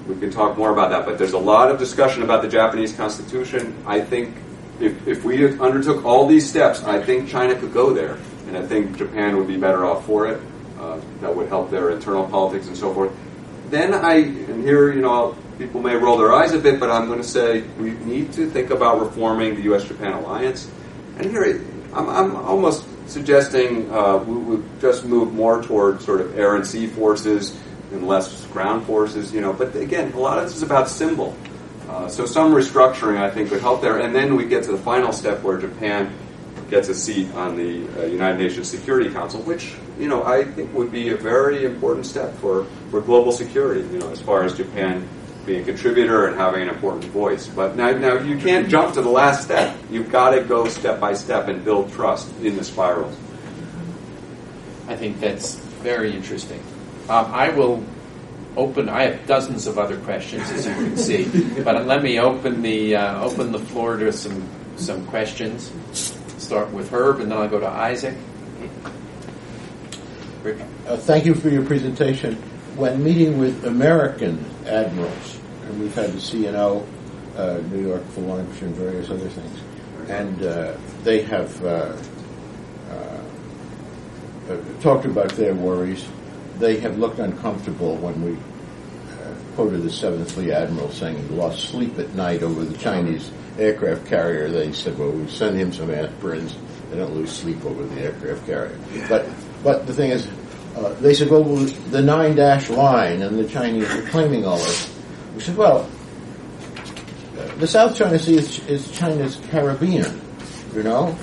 We can talk more about that, but there's a lot of discussion about the Japanese constitution. I think if, if we undertook all these steps, I think China could go there, and I think Japan would be better off for it. Uh, that would help their internal politics and so forth. Then I, and here, you know, people may roll their eyes a bit, but I'm going to say we need to think about reforming the U.S.-Japan alliance. And here, I'm, I'm almost suggesting uh, we would just move more toward sort of air and sea forces and less ground forces, you know. But again, a lot of this is about symbol. Uh, so some restructuring, I think, would help there. And then we get to the final step where Japan gets a seat on the uh, United Nations Security Council, which, you know, I think would be a very important step for, for global security, you know, as far as Japan being a contributor and having an important voice. But now, now you can't jump to the last step. You've got to go step by step and build trust in the spirals. I think that's very interesting. Um, I will open. I have dozens of other questions, as you can see, (laughs) but let me open the uh, open the floor to some some questions. Start with Herb, and then I'll go to Isaac. Uh, thank you for your presentation. When meeting with American admirals, and we've had the CNO, uh, New York for lunch, and various other things, and uh, they have uh, uh, uh, talked about their worries. They have looked uncomfortable when we quoted the Seventh Fleet Admiral saying he lost sleep at night over the Chinese aircraft carrier. They said, "Well, we send him some aspirins. They don't lose sleep over the aircraft carrier." But but the thing is, uh, they said, well, the nine dash line, and the Chinese are claiming all this. We said, well, the South China Sea is, is China's Caribbean, you know?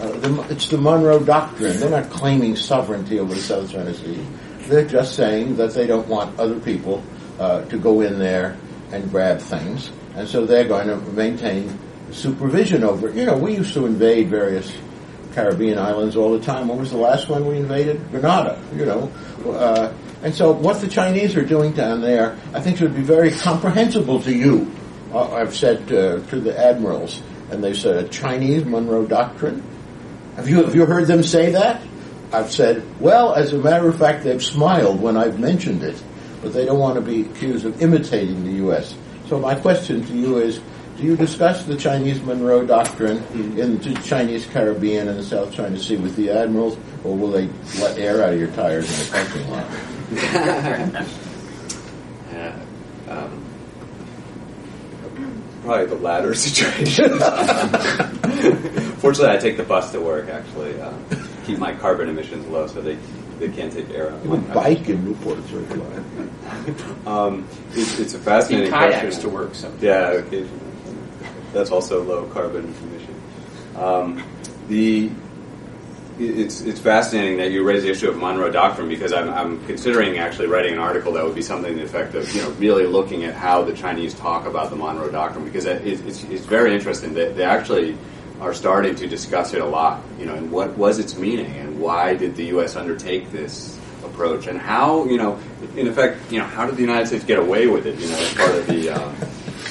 Uh, the, it's the Monroe Doctrine. They're not claiming sovereignty over the South China Sea. They're just saying that they don't want other people uh, to go in there and grab things. And so they're going to maintain supervision over it. You know, we used to invade various Caribbean islands all the time. What was the last one we invaded? Grenada, you know. Uh, and so what the Chinese are doing down there, I think should be very comprehensible to you. Uh, I've said uh, to the admirals, and they said a Chinese Monroe Doctrine. Have you have you heard them say that? I've said, well, as a matter of fact, they've smiled when I've mentioned it, but they don't want to be accused of imitating the U.S. So my question to you is, you discuss the Chinese Monroe Doctrine mm-hmm. in the Chinese Caribbean and the South China Sea with the admirals, or will they let air out of your tires in the parking lot? (laughs) yeah, um, probably the latter (laughs) situation. (laughs) Fortunately, I take the bus to work. Actually, uh, keep my carbon emissions low, so they they can't take air out. Of my bike in Newport is very um, it's, it's a fascinating question. to work. So. Yeah, occasionally that's also low carbon emission. Um, the it's it's fascinating that you raise the issue of Monroe Doctrine because I'm, I'm considering actually writing an article that would be something to the effect of you know really looking at how the Chinese talk about the Monroe Doctrine because it, it's, it's very interesting. They, they actually are starting to discuss it a lot. You know, and what was its meaning and why did the U.S. undertake this approach and how you know in effect you know how did the United States get away with it? You know, as part of the uh,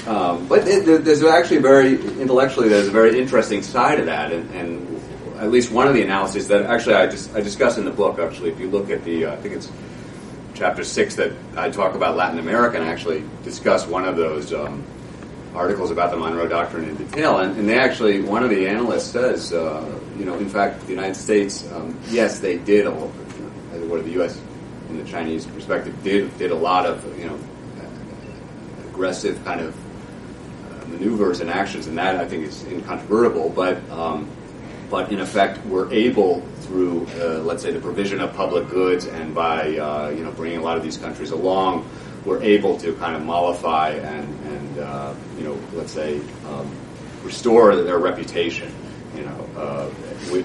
um, but it, there's actually very intellectually there's a very interesting side of that, and, and, at least one of the analyses that actually I just I discuss in the book. Actually, if you look at the uh, I think it's chapter six that I talk about Latin America and I actually discuss one of those um, articles about the Monroe Doctrine in detail, and, and they actually, one of the analysts says, uh, you know, in fact, the United States, um, yes, they did, a, what the U.S. in the Chinese perspective did did a lot of, you know, aggressive kind of maneuvers and actions, and that I think is incontrovertible. But um, but in effect, we're able through, uh, let's say, the provision of public goods, and by uh, you know bringing a lot of these countries along, we're able to kind of mollify and and uh, you know let's say um, restore their reputation, you know, uh,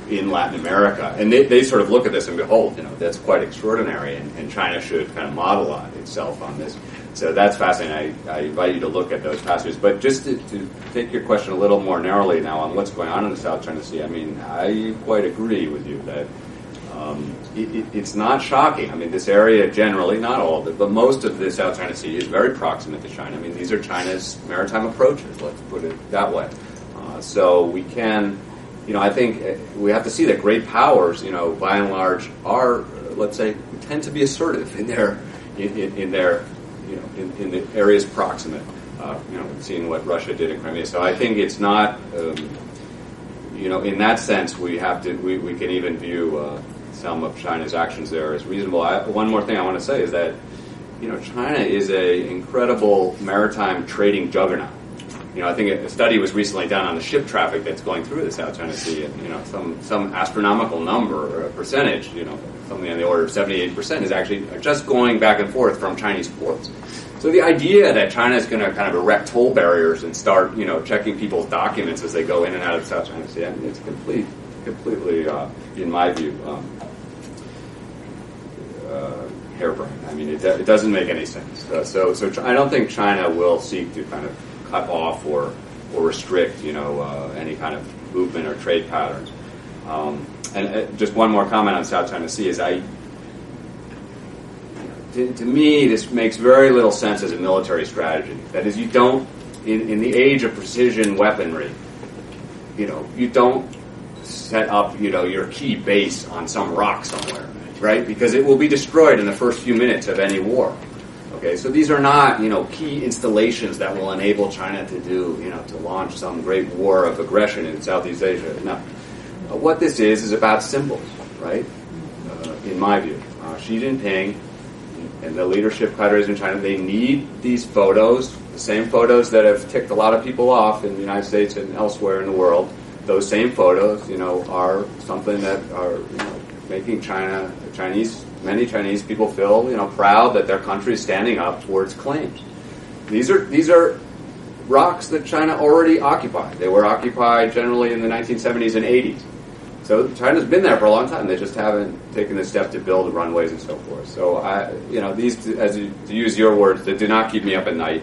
in Latin America, and they, they sort of look at this and behold, you know, that's quite extraordinary, and, and China should kind of model on itself on this. So that's fascinating. I, I, invite you to look at those passages. But just to, to, take your question a little more narrowly now on what's going on in the South China Sea, I mean, I quite agree with you that um, it, it, it's not shocking. I mean, this area generally, not all of it, but most of the South China Sea is very proximate to China. I mean, these are China's maritime approaches, let's put it that way. Uh, so we can, you know, I think uh, we have to see that great powers, you know, by and large, are, let's say, tend to be assertive in their in, in, in their you know, in, in the areas proximate. Uh, you know, seeing what Russia did in Crimea. So I think it's not, um, you know, in that sense, we have to, we, we can even view uh, some of China's actions there as reasonable. I, one more thing I want to say is that, you know, China is a incredible maritime trading juggernaut. You know, I think a study was recently done on the ship traffic that's going through the South China Sea, and you know, some some astronomical number or percentage, you know, something on the order of 78% is actually just going back and forth from Chinese ports. So the idea that China is going to kind of erect toll barriers and start, you know, checking people's documents as they go in and out of South China Sea, I mean, it's complete, completely, uh, in my view, um, uh, harebrained. I mean, it, it, doesn't make any sense. Uh, so, so I don't think China will seek to kind of cut off or or restrict, you know, uh, any kind of movement or trade patterns. Um, and uh, just one more comment on South China Sea is I, to, to, me, this makes very little sense as a military strategy. That is, you don't, in, in the age of precision weaponry, you know, you don't set up, you know, your key base on some rock somewhere, right? Because it will be destroyed in the first few minutes of any war. Okay, so these are not, you know, key installations that will enable China to do, you know, to launch some great war of aggression in Southeast Asia. No. Uh, what this is is about symbols, right? Uh, in my view, uh, Xi Jinping and the leadership cadres in China they need these photos, the same photos that have ticked a lot of people off in the United States and elsewhere in the world. Those same photos, you know, are something that are you know, making China, Chinese, many Chinese people feel you know proud that their country is standing up for its claims. These are these are rocks that China already occupied. They were occupied generally in the 1970s and 80s. So China's been there for a long time. They just haven't taken the step to build runways and so forth. So I, you know, these, as you, to use your words, that do not keep me up at night.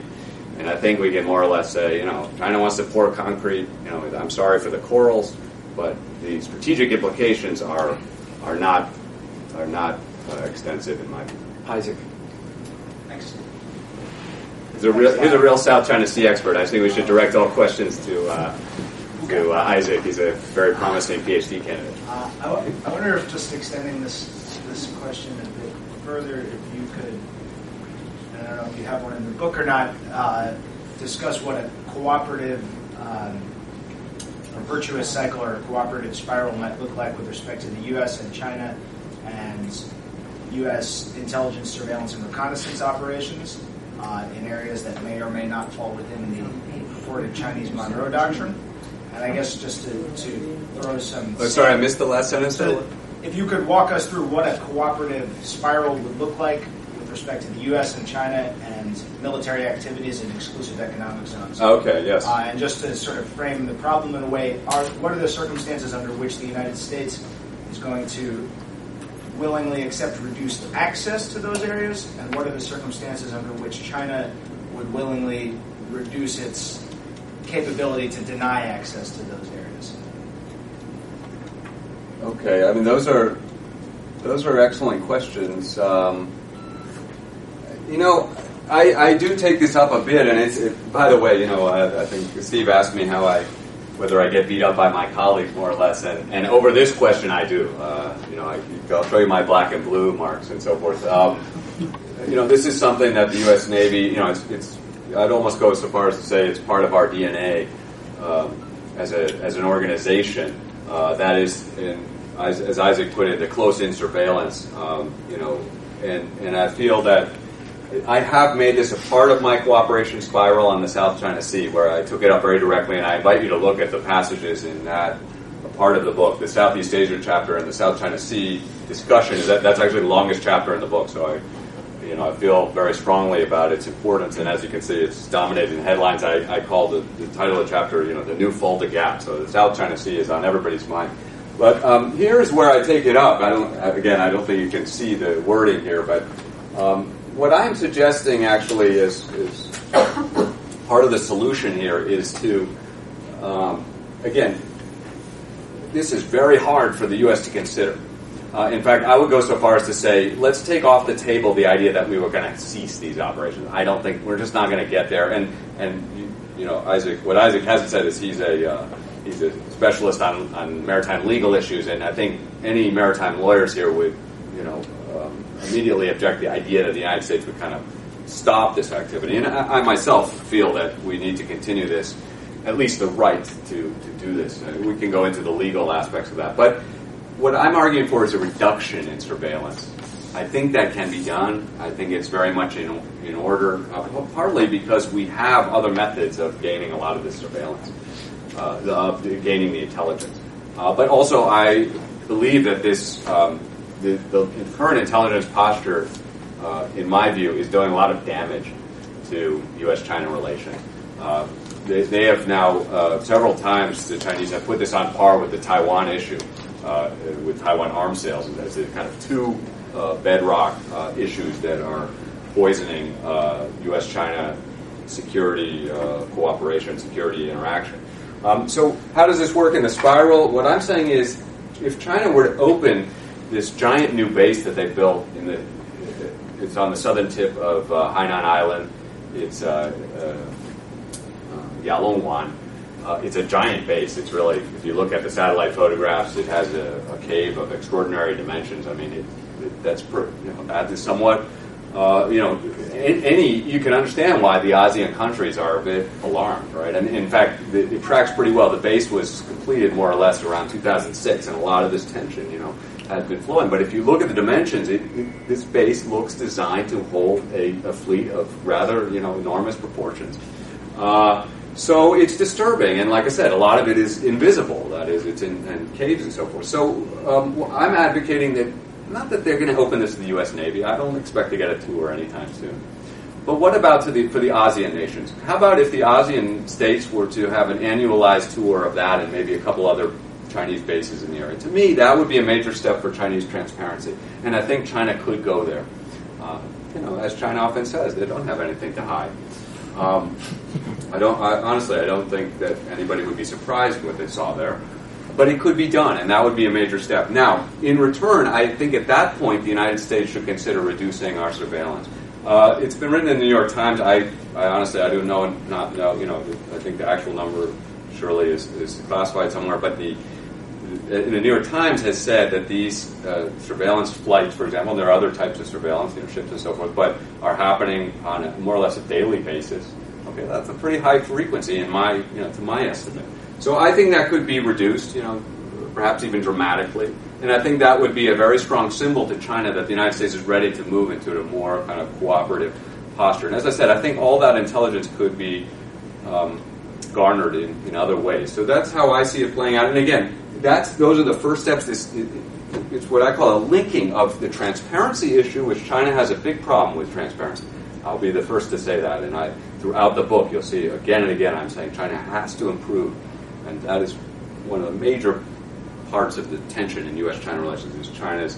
And I think we can more or less say, you know, China wants to pour concrete. You know, I'm sorry for the corals, but the strategic implications are are not are not uh, extensive in my view. Isaac. Thanks. He's a real, he's a real South China Sea expert. I think we should direct all questions to. Uh, to uh, Isaac. He's a very promising PhD candidate. Uh, I, w- I wonder if just extending this this question a bit further, if you could, I don't know if you have one in the book or not, uh, discuss what a cooperative, um, a virtuous cycle or a cooperative spiral might look like with respect to the U.S. and China and U.S. intelligence, surveillance, and reconnaissance operations uh, in areas that may or may not fall within the purported Chinese Monroe Doctrine. And I guess just to, to throw some. Oh, sorry, I missed the last sentence. So if you could walk us through what a cooperative spiral would look like with respect to the U.S. and China and military activities in exclusive economic zones. Okay, yes. Uh, and just to sort of frame the problem in a way, are, what are the circumstances under which the United States is going to willingly accept reduced access to those areas, and what are the circumstances under which China would willingly reduce its capability to deny access to those areas? Okay, I mean those are those are excellent questions. Um, you know, I, I do take this up a bit, and it's it, by the way, you know, I, I, think Steve asked me how I whether I get beat up by my colleagues more or less, and, and over this question I do. Uh, you know, I, will show you my black and blue marks and so forth. Um, you know, this is something that the U.S. Navy, you know, it's, it's I'd almost go so far as to say it's part of our DNA um, as, a, as an organization. Uh, that is, in, as, as, Isaac put it, the close-in surveillance. Um, you know, and and I feel that I have made this a part of my cooperation spiral on the South China Sea, where I took it up very directly, and I invite you to look at the passages in that part of the book, the Southeast Asia chapter and the South China Sea discussion. That, that's actually the longest chapter in the book, so I you know, I feel very strongly about its importance, and as you can see, it's dominating headlines. I, I call the, the, title of the chapter, you know, the new Fulda Gap. So the South China Sea is on everybody's mind. But um, here's where I take it up. I don't, again, I don't think you can see the wording here, but um, what I'm suggesting actually is, is, part of the solution here is to, um, again, this is very hard for the U.S. to consider. Uh, in fact, I would go so far as to say, let's take off the table the idea that we were going to cease these operations. I don't think we're just not going to get there. And and you, you, know, Isaac, what Isaac hasn't said is he's a uh, he's a specialist on, on maritime legal issues, and I think any maritime lawyers here would, you know, um, immediately object the idea that the United States would kind of stop this activity. And I, I myself feel that we need to continue this, at least the right to, to do this. Uh, we can go into the legal aspects of that, but what I'm arguing for is a reduction in surveillance. I think that can be done. I think it's very much in, in order, uh, partly because we have other methods of gaining a lot of this surveillance, uh, the, gaining the intelligence. Uh, but also, I believe that this, um, the, the, current intelligence posture, uh, in my view, is doing a lot of damage to U.S.-China relations. Uh, they, they, have now uh, several times the Chinese have put this on par with the Taiwan issue uh, with Taiwan arms sales as the kind of two uh, bedrock uh, issues that are poisoning U.S.-China security cooperation, security interaction. Um, so how does this work in the spiral? What I'm saying is, if China were to open this giant new base that they built in the, it's on the southern tip of uh, Hainan Island. It's uh, uh, Yalongwan. Uh, it's a giant base. It's really, if you look at the satellite photographs, it has a, a cave of extraordinary dimensions. I mean, it, it, that's you know that is somewhat, uh, you know, any you can understand why the ASEAN countries are a bit alarmed, right? And in fact, it, it tracks pretty well. The base was completed more or less around 2006, and a lot of this tension, you know, has been flowing. But if you look at the dimensions, it, this base looks designed to hold a, a, fleet of rather, you know, enormous proportions. Uh, so it's disturbing, and like I said, a lot of it is invisible. That is, it's in, in caves and so forth. So um, I'm advocating that not that they're going to open this to the U.S. Navy. I don't expect to get a tour anytime soon. But what about the, for the ASEAN nations? How about if the ASEAN states were to have an annualized tour of that and maybe a couple other Chinese bases in the area? To me, that would be a major step for Chinese transparency, and I think China could go there. Uh, you know, as China often says, they don't have anything to hide. Um, I don't I, honestly. I don't think that anybody would be surprised what they saw there, but it could be done, and that would be a major step. Now, in return, I think at that point the United States should consider reducing our surveillance. Uh, it's been written in the New York Times. I, I honestly, I don't know, not know. You know, I think the actual number surely is, is classified somewhere, but the in the New York Times has said that these uh, surveillance flights, for example, and there are other types of surveillance, you know, ships and so forth, but are happening on a, more or less a daily basis. Okay, that's a pretty high frequency in my, you know, to my estimate. So I think that could be reduced, you know, perhaps even dramatically. And I think that would be a very strong symbol to China that the United States is ready to move into a more kind of cooperative posture. And as I said, I think all that intelligence could be um, garnered in, in other ways. So that's how I see it playing out. And again, that's those are the first steps. It's, it's what I call a linking of the transparency issue, which China has a big problem with transparency. I'll be the first to say that, and I throughout the book you'll see again and again I'm saying China has to improve, and that is one of the major parts of the tension in U.S.-China relations is China's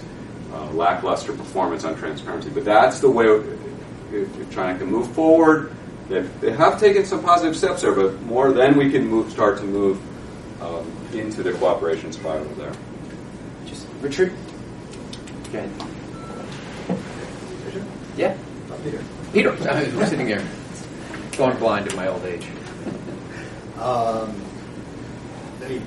uh, lackluster performance on transparency. But that's the way if China can move forward. They, they have taken some positive steps there, but more then we can move, start to move um, into the cooperation spiral there. Just Richard. Okay. Yeah. Peter. Peter, (laughs) I'm sitting here, going blind in my old age. Um, let me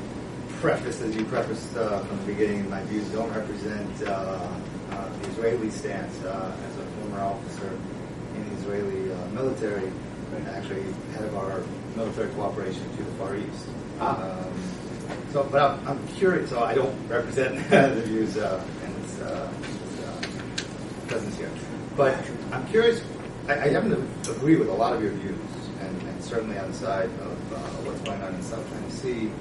preface, as you prefaced uh, from the beginning, my views don't represent uh, uh, the Israeli stance. Uh, as a former officer in the Israeli uh, military, and actually head of our military cooperation to the Far East. Ah. Um, so, but I'm, I'm curious. So I don't represent (laughs) the views uh, and its, uh, its, uh, presence here, but I'm curious. I, I happen to agree with a lot of your views, and, and certainly on the side of uh, what's going on in South China Sea,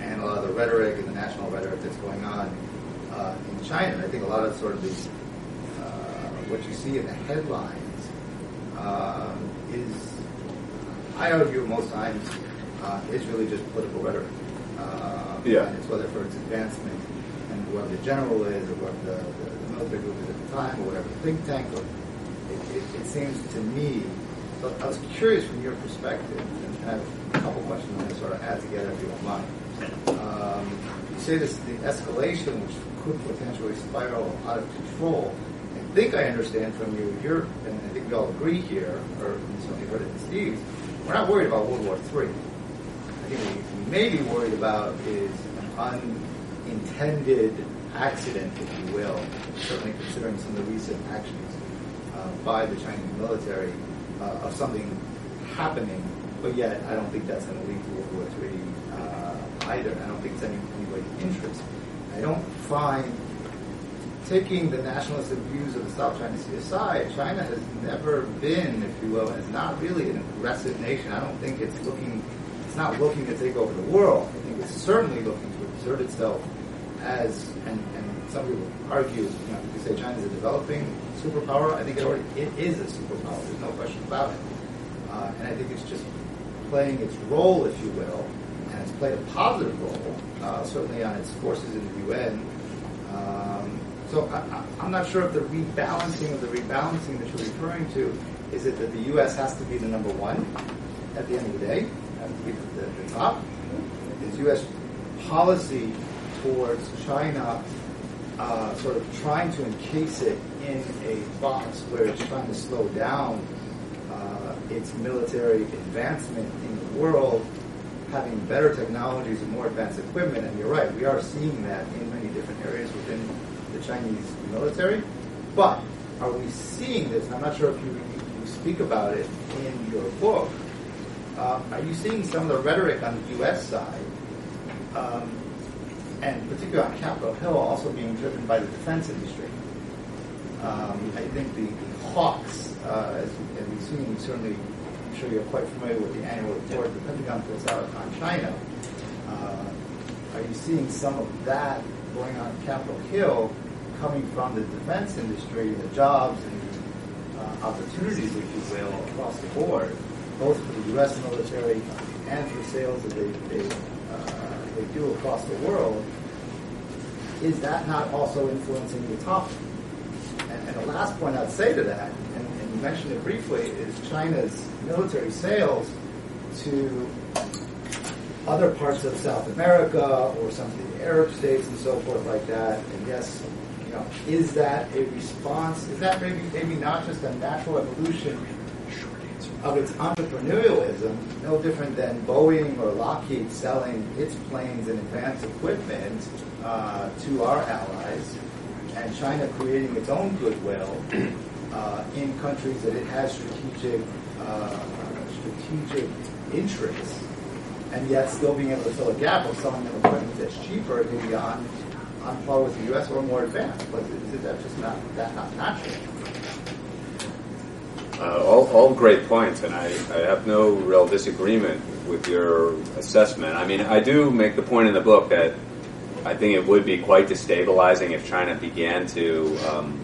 and a lot of the rhetoric and the national rhetoric that's going on uh, in China. I think a lot of sort of the uh, what you see in the headlines um, is, I argue most times, uh, is really just political rhetoric. Uh, Yeah. And it's whether for its advancement and what the general is or what the, the, the military group is at the time or whatever the think tank or it, it, seems to me, so I was curious from your perspective, and I have a couple questions I'm to sort of add together if you don't mind. Um, you say this the escalation, which could potentially spiral out of control. I think I understand from you, you're, and I think we all agree here, or certainly heard it in Steve's, we're not worried about World War III. I think we may be worried about is an unintended accident, if you will, certainly considering some of the recent actions by the Chinese military uh, of something happening, but yet I don't think that's going to lead to World War III uh, either. I don't think it's any anybody's interest. I don't find taking the nationalistic views of the South China Sea aside, China has never been, if you will, is not really an aggressive nation. I don't think it's looking, it's not looking to take over the world. I think it's certainly looking to exert itself as, and, and some people argue, you know, you say China's a developing superpower. I think it already, it is a superpower. There's no question about it. Uh, and I think it's just playing its role, if you will, and it's played a positive role, uh, certainly on its forces in the UN. Um, so I, I'm not sure if the rebalancing of the rebalancing that you're referring to is it that the U.S. has to be the number one at the end of the day, has to be the, the top. Is U.S. policy towards China uh, sort of trying to encase it in a box where it's trying to slow down uh, its military advancement in the world, having better technologies and more advanced equipment. And you're right, we are seeing that in many different areas within the Chinese military. But are we seeing this? And I'm not sure if you, you speak about it in your book. Um, are you seeing some of the rhetoric on the U.S. side, um, and particularly on Capitol Hill, also being driven by the defense industry? Um, I think the, the hawks, uh, as, we've seen, certainly, I'm sure you're quite familiar with the annual report the Pentagon puts out on China. Uh, are you seeing some of that going on at Capitol Hill coming from the defense industry, the jobs and uh, opportunities, if you will, across the board, both for the U.S. military and for sales that they, they, do across the world? Is that not also influencing the topic? And, and the last point I'd say to that, and, and you mentioned it briefly, is China's military sales to other parts of South America or some of the Arab states and so forth like that. And yes, you know, is that a response? Is that maybe maybe not just a natural evolution of its entrepreneurialism, no different than Boeing or Lockheed selling its planes and advanced equipment uh, to our allies, and China creating its own goodwill uh, in countries that it has strategic uh, strategic interests, and yet still being able to fill a gap of selling them equipment that's cheaper, maybe on on par with the U.S. or more advanced. But is that just not that not natural? Uh, all, all great points, and I, I have no real disagreement with your assessment. I mean, I do make the point in the book that I think it would be quite destabilizing if China began to um,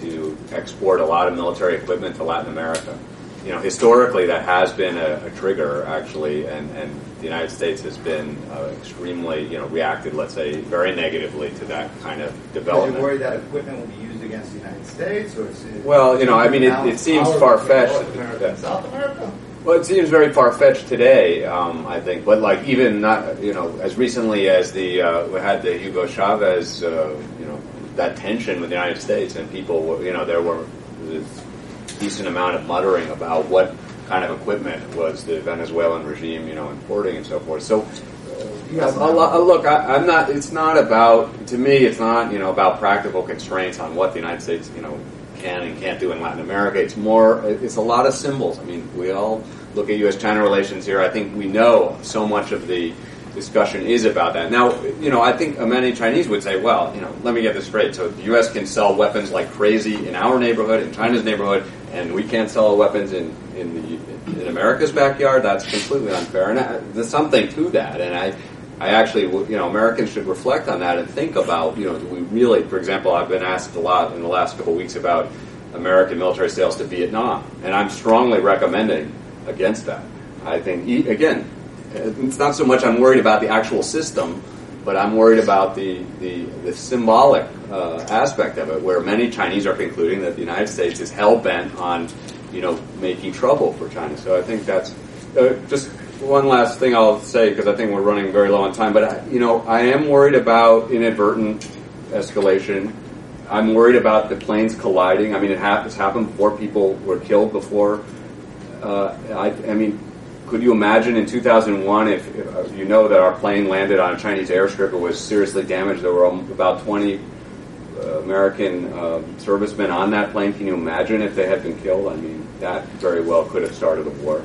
to export a lot of military equipment to Latin America. You know, historically, that has been a, a trigger, actually, and, and the United States has been uh, extremely, you know, reacted, let's say, very negatively to that kind of development. Are you worried that equipment will be used against the United States, or is it Well, you know, I mean, it- it seems far-fetched between North America that- and South America. Well, it seems very far fetched today, um, I think. But like even not, you know, as recently as the uh, we had the Hugo Chavez, uh, you know, that tension with the United States, and people, were, you know, there were a decent amount of muttering about what kind of equipment was the Venezuelan regime, you know, importing and so forth. So. You guys Uh, a lo- look, I, I'm not. It's not about. To me, it's not. You know, about practical constraints on what the United States, you know, can and can't do in Latin America. It's more. It's a lot of symbols. I mean, we all look at U.S.-China relations here, I think we know so much of the discussion is about that. Now, you know, I think many Chinese would say, well, you know, let me get this straight. So the U.S. can sell weapons like crazy in our neighborhood, in China's neighborhood, and we can't sell weapons in in, the, in America's backyard. That's completely unfair, and I, there's something to that. And I. I actually, you know, Americans should reflect on that and think about, you know, do we really, for example, I've been asked a lot in the last couple of weeks about American military sales to Vietnam, and I'm strongly recommending against that. I think, again, it's not so much I'm worried about the actual system, but I'm worried about the, the, the symbolic uh, aspect of it, where many Chinese are concluding that the United States is hell bent on, you know, making trouble for China. So I think that's uh, just one last thing I'll say because I think we're running very low on time. But I, you know, I am worried about inadvertent escalation. I'm worried about the planes colliding. I mean, it has happened before. People were killed before. Uh, I, I mean, could you imagine in 2001 if, if, uh, you know that our plane landed on a Chinese airstrip, it was seriously damaged. There were about 20 uh, American uh, servicemen on that plane. Can you imagine if they had been killed? I mean, that very well could have started a war.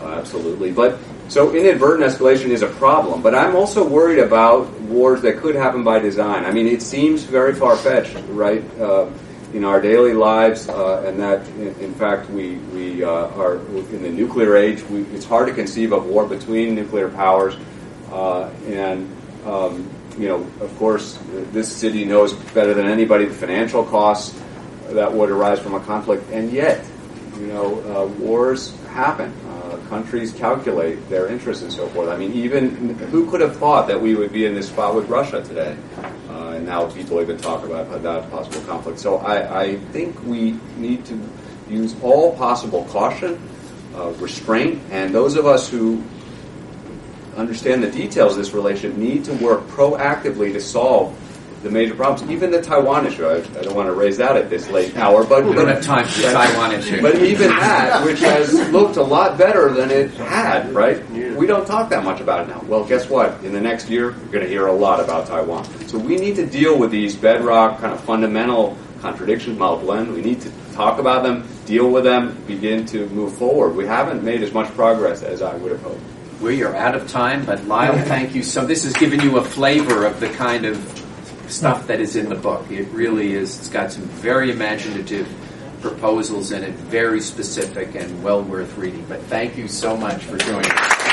Uh, absolutely. But so inadvertent escalation is a problem. But I'm also worried about wars that could happen by design. I mean, it seems very far fetched, right? Uh, in our daily lives, uh, and that in, in, fact we we uh, are in the nuclear age. We, it's hard to conceive of war between nuclear powers, uh, and um, you know, of course, this city knows better than anybody the financial costs that would arise from a conflict, and yet, you know, uh, wars happen. Uh, countries calculate their interests and so forth. I mean, even who could have thought that we would be in this spot with Russia today? and now people even talk about that possible conflict. So I, I think we need to use all possible caution, uh, restraint, and those of us who understand the details of this relationship need to work proactively to solve the major problems. Even the Taiwan issue, I, I, don't want to raise that at this late hour, but we don't have time for the Taiwan issue. But even that, which has looked a lot better than it had, right? We don't talk that much about it now. Well, guess what? In the next year, you're going to hear a lot about Taiwan. So we need to deal with these bedrock, kind of fundamental contradictions, Malblend. We need to talk about them, deal with them, begin to move forward. We haven't made as much progress as I would have hoped. We are out of time, but Lyle, thank you so. This has given you a flavor of the kind of stuff that is in the book. It really is. It's got some very imaginative proposals in it, very specific and well worth reading. But thank you so much for joining us.